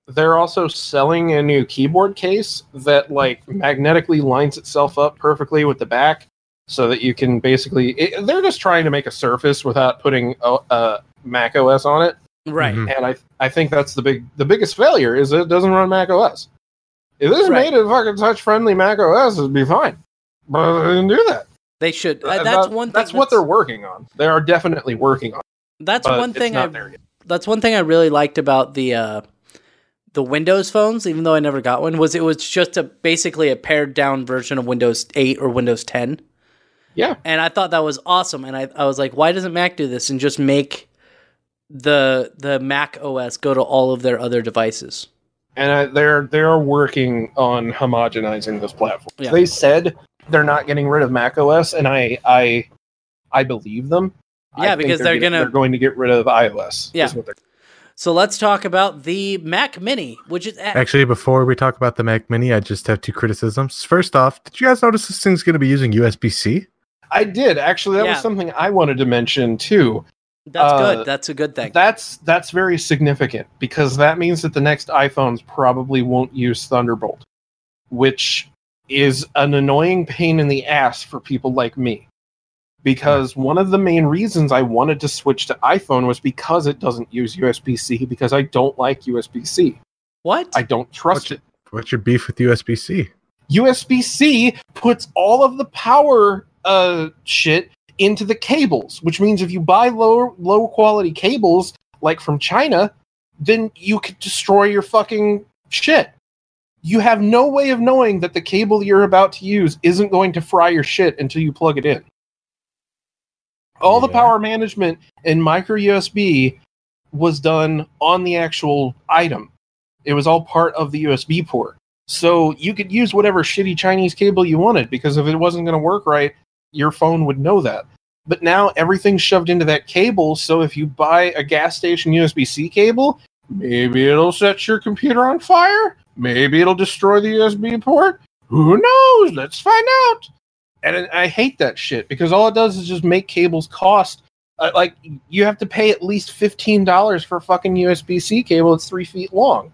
They're also selling a new keyboard case that like magnetically lines itself up perfectly with the back, so that you can basically. It, they're just trying to make a Surface without putting a, a Mac OS on it, Right. Mhm. and I I think that's the big the biggest failure is it doesn't run Mac OS. If this Right. made a fucking touch friendly Mac OS, it'd be fine. But they didn't do that. They should. Uh, that's that- one thing. That's what they're working on. They are definitely working on. That's one thing I. there yet. That's one thing I really liked about the uh, the Windows phones, even though I never got one, was it was just a basically a pared down version of Windows 8 or Windows 10. Yeah. And I thought that was awesome. And I, I was like, why doesn't Mac do this and just make the the Mac OS go to all of their other devices? And I, they're they're working on homogenizing this platform. Yeah. They said they're not getting rid of Mac OS, and I I I believe them. Yeah, think because they're getting- gonna- they're going to get rid of iOS. Yeah. is what they're- So let's talk about the Mac Mini, which is a- Actually, before we talk about the Mac Mini, I just have two criticisms. First off, did you guys notice this thing's going to be using USB C? I did actually. That Yeah. was something I wanted to mention too. That's uh, good. That's a good thing. That's that's very significant because that means that the next iPhones probably won't use Thunderbolt, which is an annoying pain in the ass for people like me. Because one of the main reasons I wanted to switch to iPhone was because it doesn't use USB C because I don't like USB C. what? I don't trust What's it. What's your beef with USB C? USB C puts all of the power uh shit into the cables, which means if you buy low low quality cables like from China, then you could destroy your fucking shit. You have no way of knowing that the cable you're about to use isn't going to fry your shit until you plug it in. All the power management in micro USB was done on the actual item. It was all part of the USB port. So you could use whatever shitty Chinese cable you wanted because if it wasn't going to work right, your phone would know that. But now everything's shoved into that cable. So if you buy a gas station USB C cable, maybe it'll set your computer on fire. Maybe it'll destroy the USB port. Who knows? Let's find out. And I hate that shit because all it does is just make cables cost. Uh, like you have to pay at least fifteen dollars for a fucking USB C cable. It's three feet long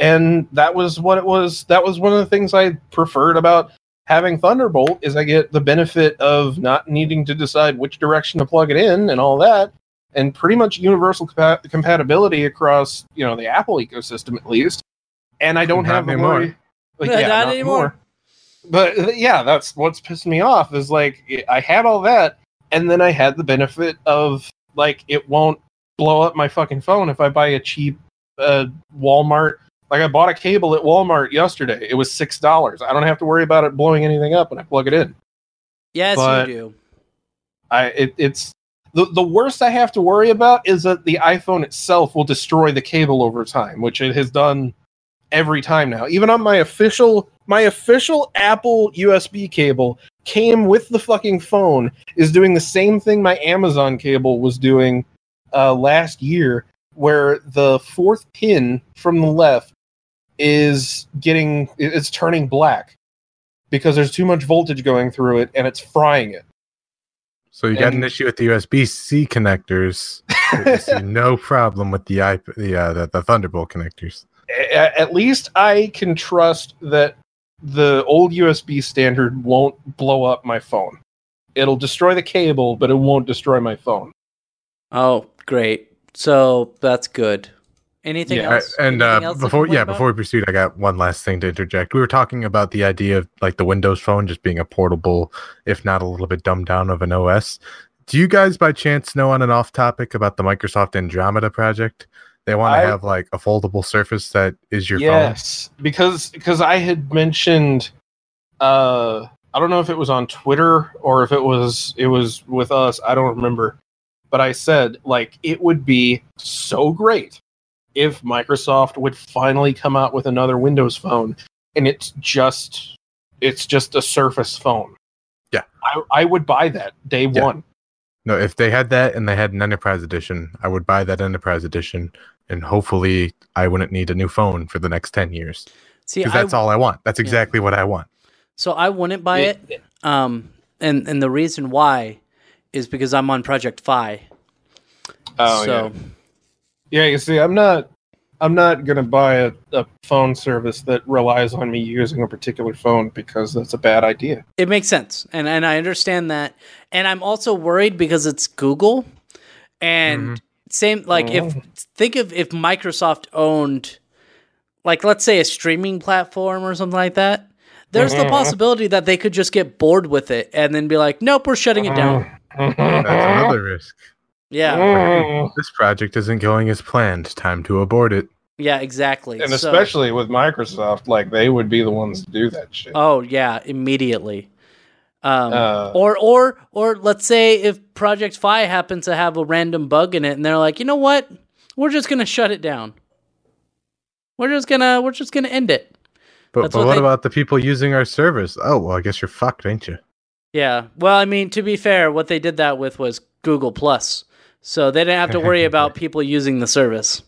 and that was what it was that was one of the things i preferred about having thunderbolt is i get the benefit of not needing to decide which direction to plug it in and all that and pretty much universal compa- compatibility across you know the apple ecosystem at least and i don't Not have the anymore. worry like, Yeah, yeah, not not anymore. anymore but uh, yeah that's what's pissing me off is like i had all that and then i had the benefit of like it won't blow up my fucking phone if i buy a cheap uh, walmart like I bought a cable at Walmart yesterday. It was six dollars. I don't have to worry about it blowing anything up when I plug it in. yes, but- you do. I it, it's the the worst I have to worry about is that the iPhone itself will destroy the cable over time, which it has done every time now. Even on my official my official Apple USB cable came with the fucking phone is doing the same thing my Amazon cable was doing uh, last year, where the fourth pin from the left is getting it's turning black because there's too much voltage going through it and it's frying it. So you got an issue with the USB C connectors. see no problem with the iP- the, uh, the the Thunderbolt connectors. at least I can trust that the old USB standard won't blow up my phone. It'll destroy the cable, but it won't destroy my phone. Oh, great. So that's good. Anything Yeah, else? And Anything uh, else before yeah, about? before we proceed, I got one last thing to interject. We were talking about the idea of like the Windows Phone just being a portable, if not a little bit dumbed down of an OS. Do you guys by chance know on an off topic about the Microsoft Andromeda project? They want to I- have like a foldable surface that is your phone. yes, because because I had mentioned, uh, I don't know if it was on Twitter or if it was it was with us. I don't remember, but I said like it would be so great if Microsoft would finally come out with another Windows phone, and it's just it's just a Surface phone. Yeah. I, I would buy that day Yeah. one. No, if they had that and they had an enterprise edition, I would buy that enterprise edition, and hopefully, I wouldn't need a new phone for the next ten years. See, Because I, that's all I want. That's exactly what I want. so I wouldn't buy it. Um, and and the reason why is because I'm on Project Fi. Oh so yeah. Yeah, you see, I'm not. I'm not gonna buy a, a phone service that relies on me using a particular phone because that's a bad idea. it makes sense, and and I understand that. And I'm also worried because it's Google, and mm-hmm. same like if oh. think of if Microsoft owned, like let's say a streaming platform or something like that. There's the mm-hmm. possibility that they could just get bored with it and then be like, "Nope, we're shutting it down." That's another risk. Yeah, This project isn't going as planned. Time to abort it. yeah, exactly. And So- especially with Microsoft, like they would be the ones to do that shit. Oh yeah, immediately. Um, Uh, or or or let's say if Project Fi happens to have a random bug in it, and they're like, you know what, we're just gonna shut it down. We're just gonna we're just gonna end it. But, That's but what what they- about the people using our service? Oh, well, I guess you're fucked, ain't you? Yeah. Well, I mean, to be fair, what they did that with was Google Plus, so they didn't have to worry about people using the service.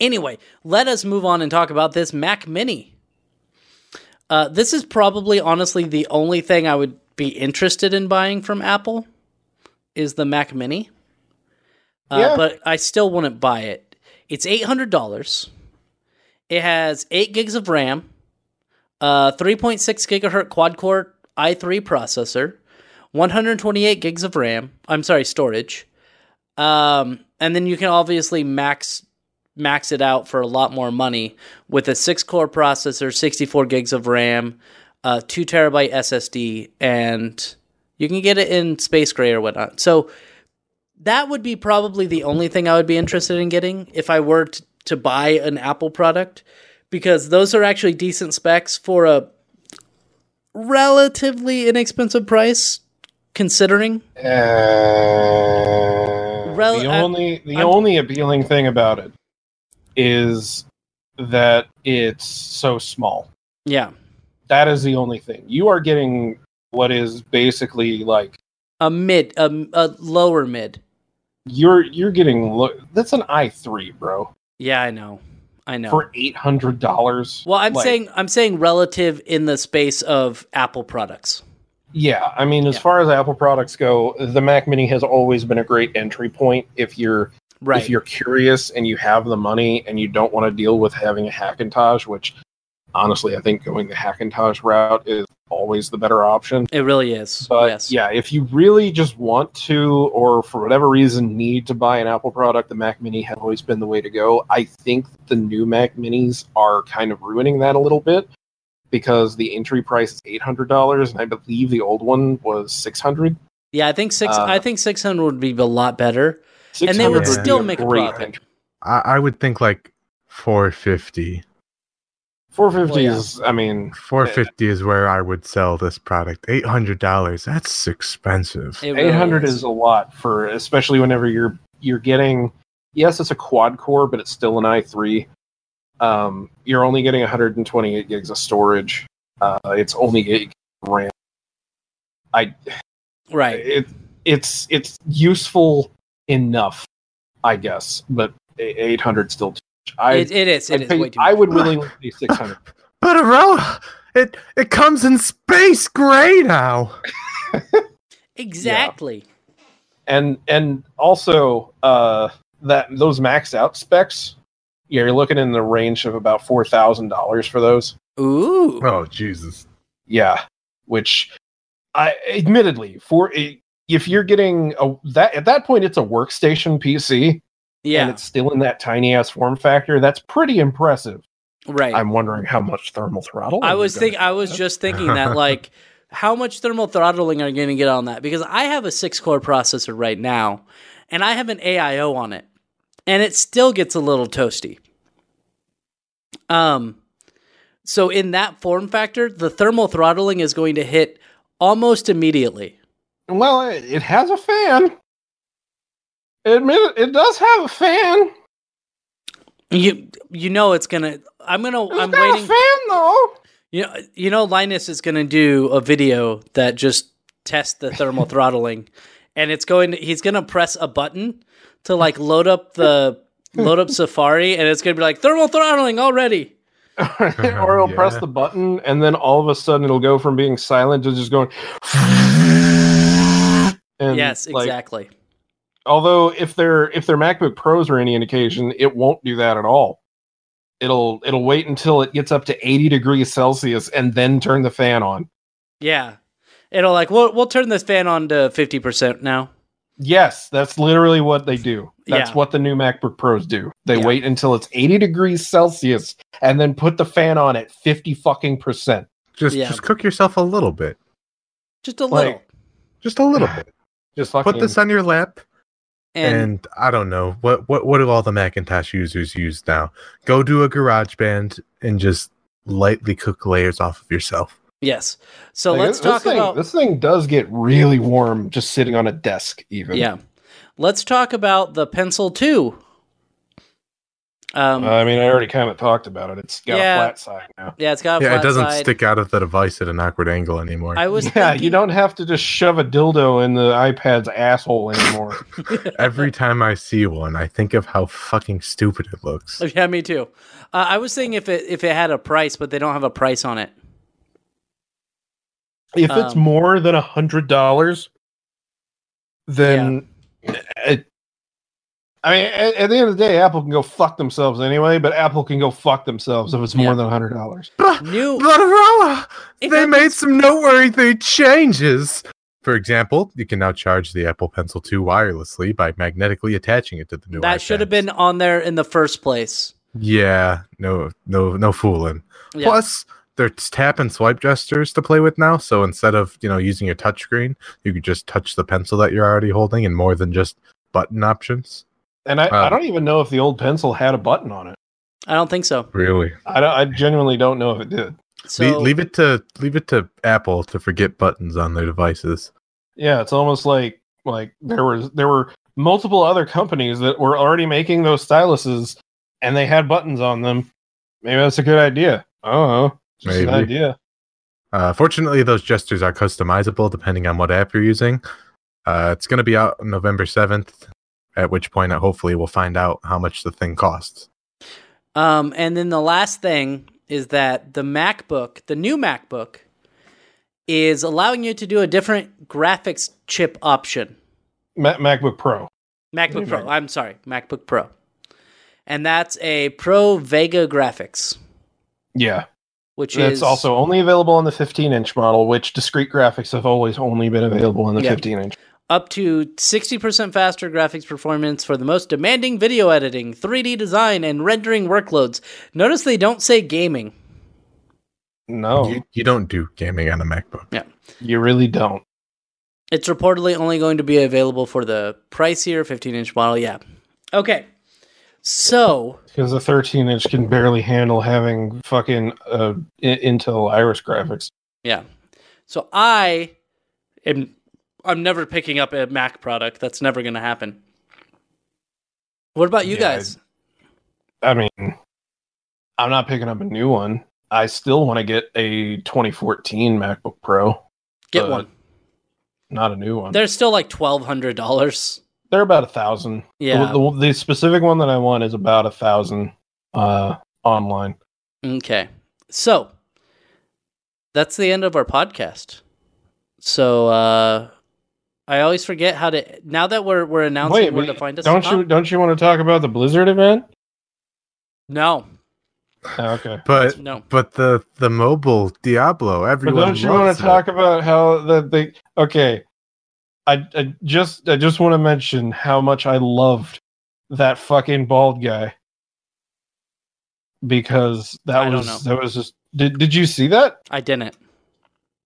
Anyway, let us move on and talk about this Mac Mini. Uh, this is probably, honestly, the only thing I would be interested in buying from Apple is the Mac Mini. Uh, Yeah. But I still wouldn't buy it. It's eight hundred dollars. It has eight gigs of RAM, uh, 3.6 gigahertz quad core i3 processor, 128 gigs of RAM. I'm sorry, storage. Um, and then you can obviously max max it out for a lot more money with a six core processor, 64 gigs of RAM, uh, two terabyte SSD, and you can get it in space gray or whatnot. So that would be probably the only thing I would be interested in getting if I were to buy an Apple product, because those are actually decent specs for a relatively inexpensive price, considering. Uh, Rel- the only the I'm- only appealing thing about it is that it's so small. Yeah, That is the only thing. You are getting what is basically like a mid, a, a lower mid. you're you're getting lo- that's an i3, bro, Yeah, I know, I know. for eight hundred dollars. well, I'm saying I'm saying relative in the space of Apple products. Yeah, I mean, as Yeah. far as Apple products go, the Mac Mini has always been a great entry point if you're Right. if you're curious and you have the money and you don't want to deal with having a Hackintosh, which honestly I think going the Hackintosh route is always the better option. it really is. But yes. yeah, if you really just want to, or for whatever reason need to buy an Apple product, the Mac Mini has always been the way to go. I think the new Mac Minis are kind of ruining that a little bit because the entry price is eight hundred dollars, and I believe the old one was six hundred. Yeah, I think six. Uh, I think six hundred would be a lot better, and they would would still make a profit. I, I would think like 450. Four fifty Well, yeah. is, I mean, 450 is where I would sell this product. $800. That's expensive. It really eight hundred is a lot for, especially whenever you're you're getting. Yes, it's a quad core, but it's still an i three. Um, you're only getting 128 gigs of storage. Uh, it's only eight gigs of RAM. I right. it it's it's useful enough, I guess, but eight hundred still. Too much. I It, it is. It I'd is pay- way too. I would willingly pay six hundred. But Aurora, it it comes in space gray now. exactly. and and also uh, that those maxed out specs, yeah, you're looking in the range of about four thousand dollars for those. Ooh. Oh Jesus. Yeah, which I admittedly for if you're getting a that at that point it's a workstation PC Yeah. and it's still in that tiny ass form factor. That's pretty impressive. Right. I'm wondering how much thermal throttle. I was you think I was have? just thinking that like how much thermal throttling are you going to get on that because I have a 6 core processor right now and I have an AIO on it and it still gets a little toasty. Um so in that form factor the thermal throttling is going to hit almost immediately. Well, it, has a fan. Admit it, it does have a fan. You you know it's to I'm to It's I'm waiting a fan though. You know, you know, Linus is going to do a video that just tests the thermal throttling, and it's going. To, he's going to press a button to like load up the load up Safari, and it's going to be like thermal throttling already. or it'll press the button, and then all of a sudden it'll go from being silent to just going. And yes, like, exactly. although if their if their MacBook Pros are any indication, it won't do that at all. It'll it'll wait until it gets up to 80 degrees Celsius and then turn the fan on. Yeah, it'll like we'll we'll turn this fan on to fifty percent now. Yes, that's literally what they do. That's Yeah. what the new MacBook Pros do. They Yeah. wait until it's 80 degrees Celsius and then put the fan on at 50 fucking percent. Just Yeah. just cook yourself a little bit. Just a Like, little. Just a little bit. Just fucking Put this on your lap And, and, I don't know what what what do all the Macintosh users use now? Go do a garage band and just lightly cook layers off of yourself. Yes. So Like, let's this talk thing, about this thing does get really warm just sitting on a desk even. yeah. Let's talk about the Pencil Two. Um, Uh, I mean, I already kind of talked about it. It's got Yeah. a flat side now. yeah, it's got a yeah, flat it doesn't side. stick out of the device at an awkward angle anymore. I was Yeah, thinking, you don't have to just shove a dildo in the iPad's asshole anymore. Every time I see one, I think of how fucking stupid it looks. Yeah, me too. Uh, I was saying if it if it had a price, but they don't have a price on it. If it's Um, more than a hundred dollars, then it, I mean, at, at the end of the day, Apple can go fuck themselves anyway. But Apple can go fuck themselves if it's more Yeah. than a hundred dollars. New Motorola! It They happens- made some noteworthy changes. For example, you can now charge the Apple Pencil 2 wirelessly by magnetically attaching it to the new that should have been on there in the first place. Yeah, no, no, no fooling. Yeah. Plus, there's tap and swipe gestures to play with now. So instead of you know using your touchscreen, you could just touch the pencil that you're already holding, and more than just button options. And I, I Um, don't even know if the old pencil had a button on it. I don't think so. Really, I, don't, I genuinely don't know if it did. So Le- leave it to leave it to Apple to forget buttons on their devices. Yeah, it's almost like like there was there were multiple other companies that were already making those styluses and they had buttons on them. Maybe that's a good idea. I don't know. Just an idea. Uh, fortunately, those gestures are customizable depending on what app you're using. Uh, it's going to be out November 7th, at which point, uh, hopefully, we'll find out how much the thing costs. Um, and then the last thing is that the MacBook, the new MacBook, is allowing you to do a different graphics chip option. Ma- MacBook Pro. MacBook Pro. Mac. I'm sorry, MacBook Pro. And that's a Pro Vega graphics, Yeah. Which It's is also only available on the 15 inch model, which discrete graphics have always only been available on the Yeah. 15 inch. up to 60% faster graphics performance for the most demanding video editing, 3D design, and rendering workloads. Notice they don't say gaming. No, You, you, you don't do gaming on a MacBook. Yeah. You really don't. It's reportedly only going to be available for the pricier 15 inch model. Yeah. Okay. So, Because a 13 inch can barely handle having fucking uh, I- Intel Iris graphics. yeah. So I am I'm never picking up a Mac product. That's never going to happen. What about you Yeah, guys? I mean, I'm not picking up a new one. I still want to get a 2014 MacBook Pro, Get one. not a new one. They're still like $1200. They're about a thousand. Yeah. The, the, the specific one that I want is about a thousand uh, online. Okay. So that's the end of our podcast. So uh I always forget how to now that we're we're announcing Wait, where but to find us. don't Huh? you don't you want to talk about the Blizzard event? No. Oh, okay. But No. but the the mobile Diablo, Everyone. But don't you want to talk about how the they okay? I, I just I just want to mention how much I loved that fucking bald guy because that I was that was just did did you see that? I didn't.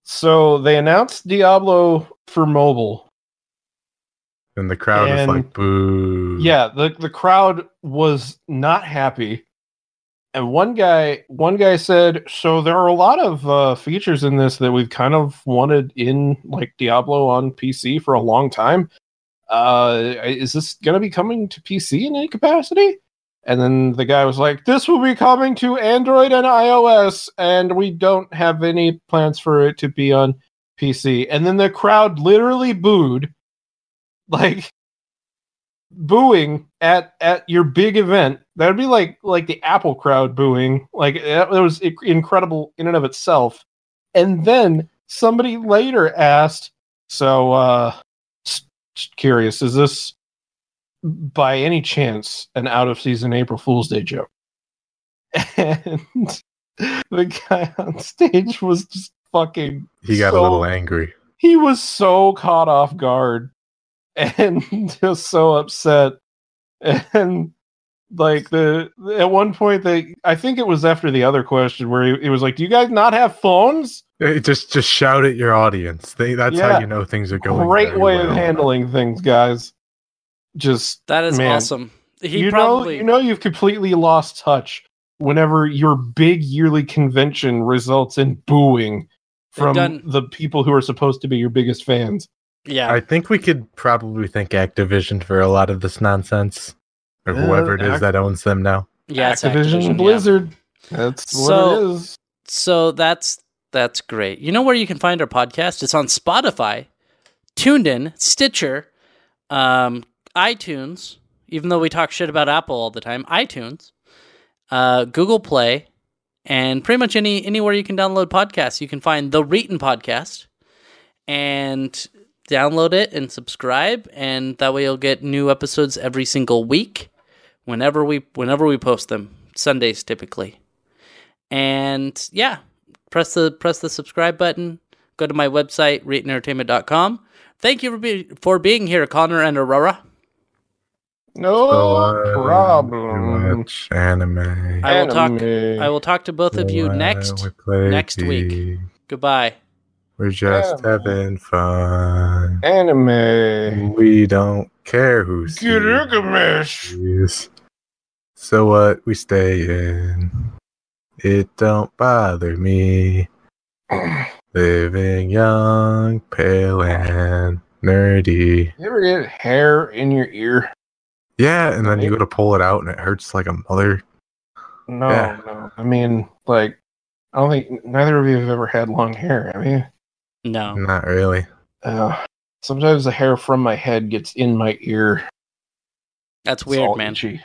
So they announced Diablo for mobile. And the crowd is And- like, boo. Yeah, the the crowd was not happy. And one guy one guy said, "So there are a lot of uh, features in this that we've kind of wanted in like Diablo on PC for a long time. Uh, is this going to be coming to PC in any capacity?" And then the guy was like, "This will be coming to Android and iOS, and we don't have any plans for it to be on PC, and then the crowd literally booed, like booing at at your big event. That would be like like the Apple crowd booing. Like that was incredible in and of itself. And then somebody later asked, "So, uh, curious, is this by any chance an out of season April Fool's Day joke?" And the guy on stage was just fucking He got so- a little angry. he was so caught off guard and just so upset and like the at one point they i think it was after the other question where he, he was like do you guys not have phones Eh, Just just shout at your audience. They, that's Yeah. how you know things are going. great way well. of handling things guys just That is Man. awesome. He you probably know you know you've completely lost touch whenever your big yearly convention results in booing from done- the people who are supposed to be your biggest fans yeah. I think we could probably thank Activision for a lot of this nonsense, or Yeah, whoever it is Ac- that owns them now. yeah, it's Activision, yeah. Blizzard. That's what So- it is. So that's that's great. You know where you can find our podcast? It's on Spotify, TuneIn, Stitcher, um, iTunes. Even though we talk shit about Apple all the time, iTunes, uh, Google Play, and pretty much any anywhere you can download podcasts. You can find the Reetin podcast and download it and subscribe, and that way you'll get new episodes every single week, whenever we whenever we post them. Sundays typically. And yeah, press the press the subscribe button. Go to my website, ratentertainment.com. Thank you for, be, for being here, Connor and Aurora. No So, uh, problem. Watch anime. I will talk. I will talk to both of you next. next week. Goodbye. We're just Anime. having fun. Anime. We don't care who sees. So what? We stay in. It don't bother me. Living young, pale, and nerdy. You ever get hair in your ear? Yeah, and then you go to pull it out and it hurts like a mother. No, Yeah. no. I mean, like, I don't think neither of you have ever had long hair. I mean, No. Not really. uh, sometimes the hair from my head gets in my ear. That's It's weird, all man. itchy.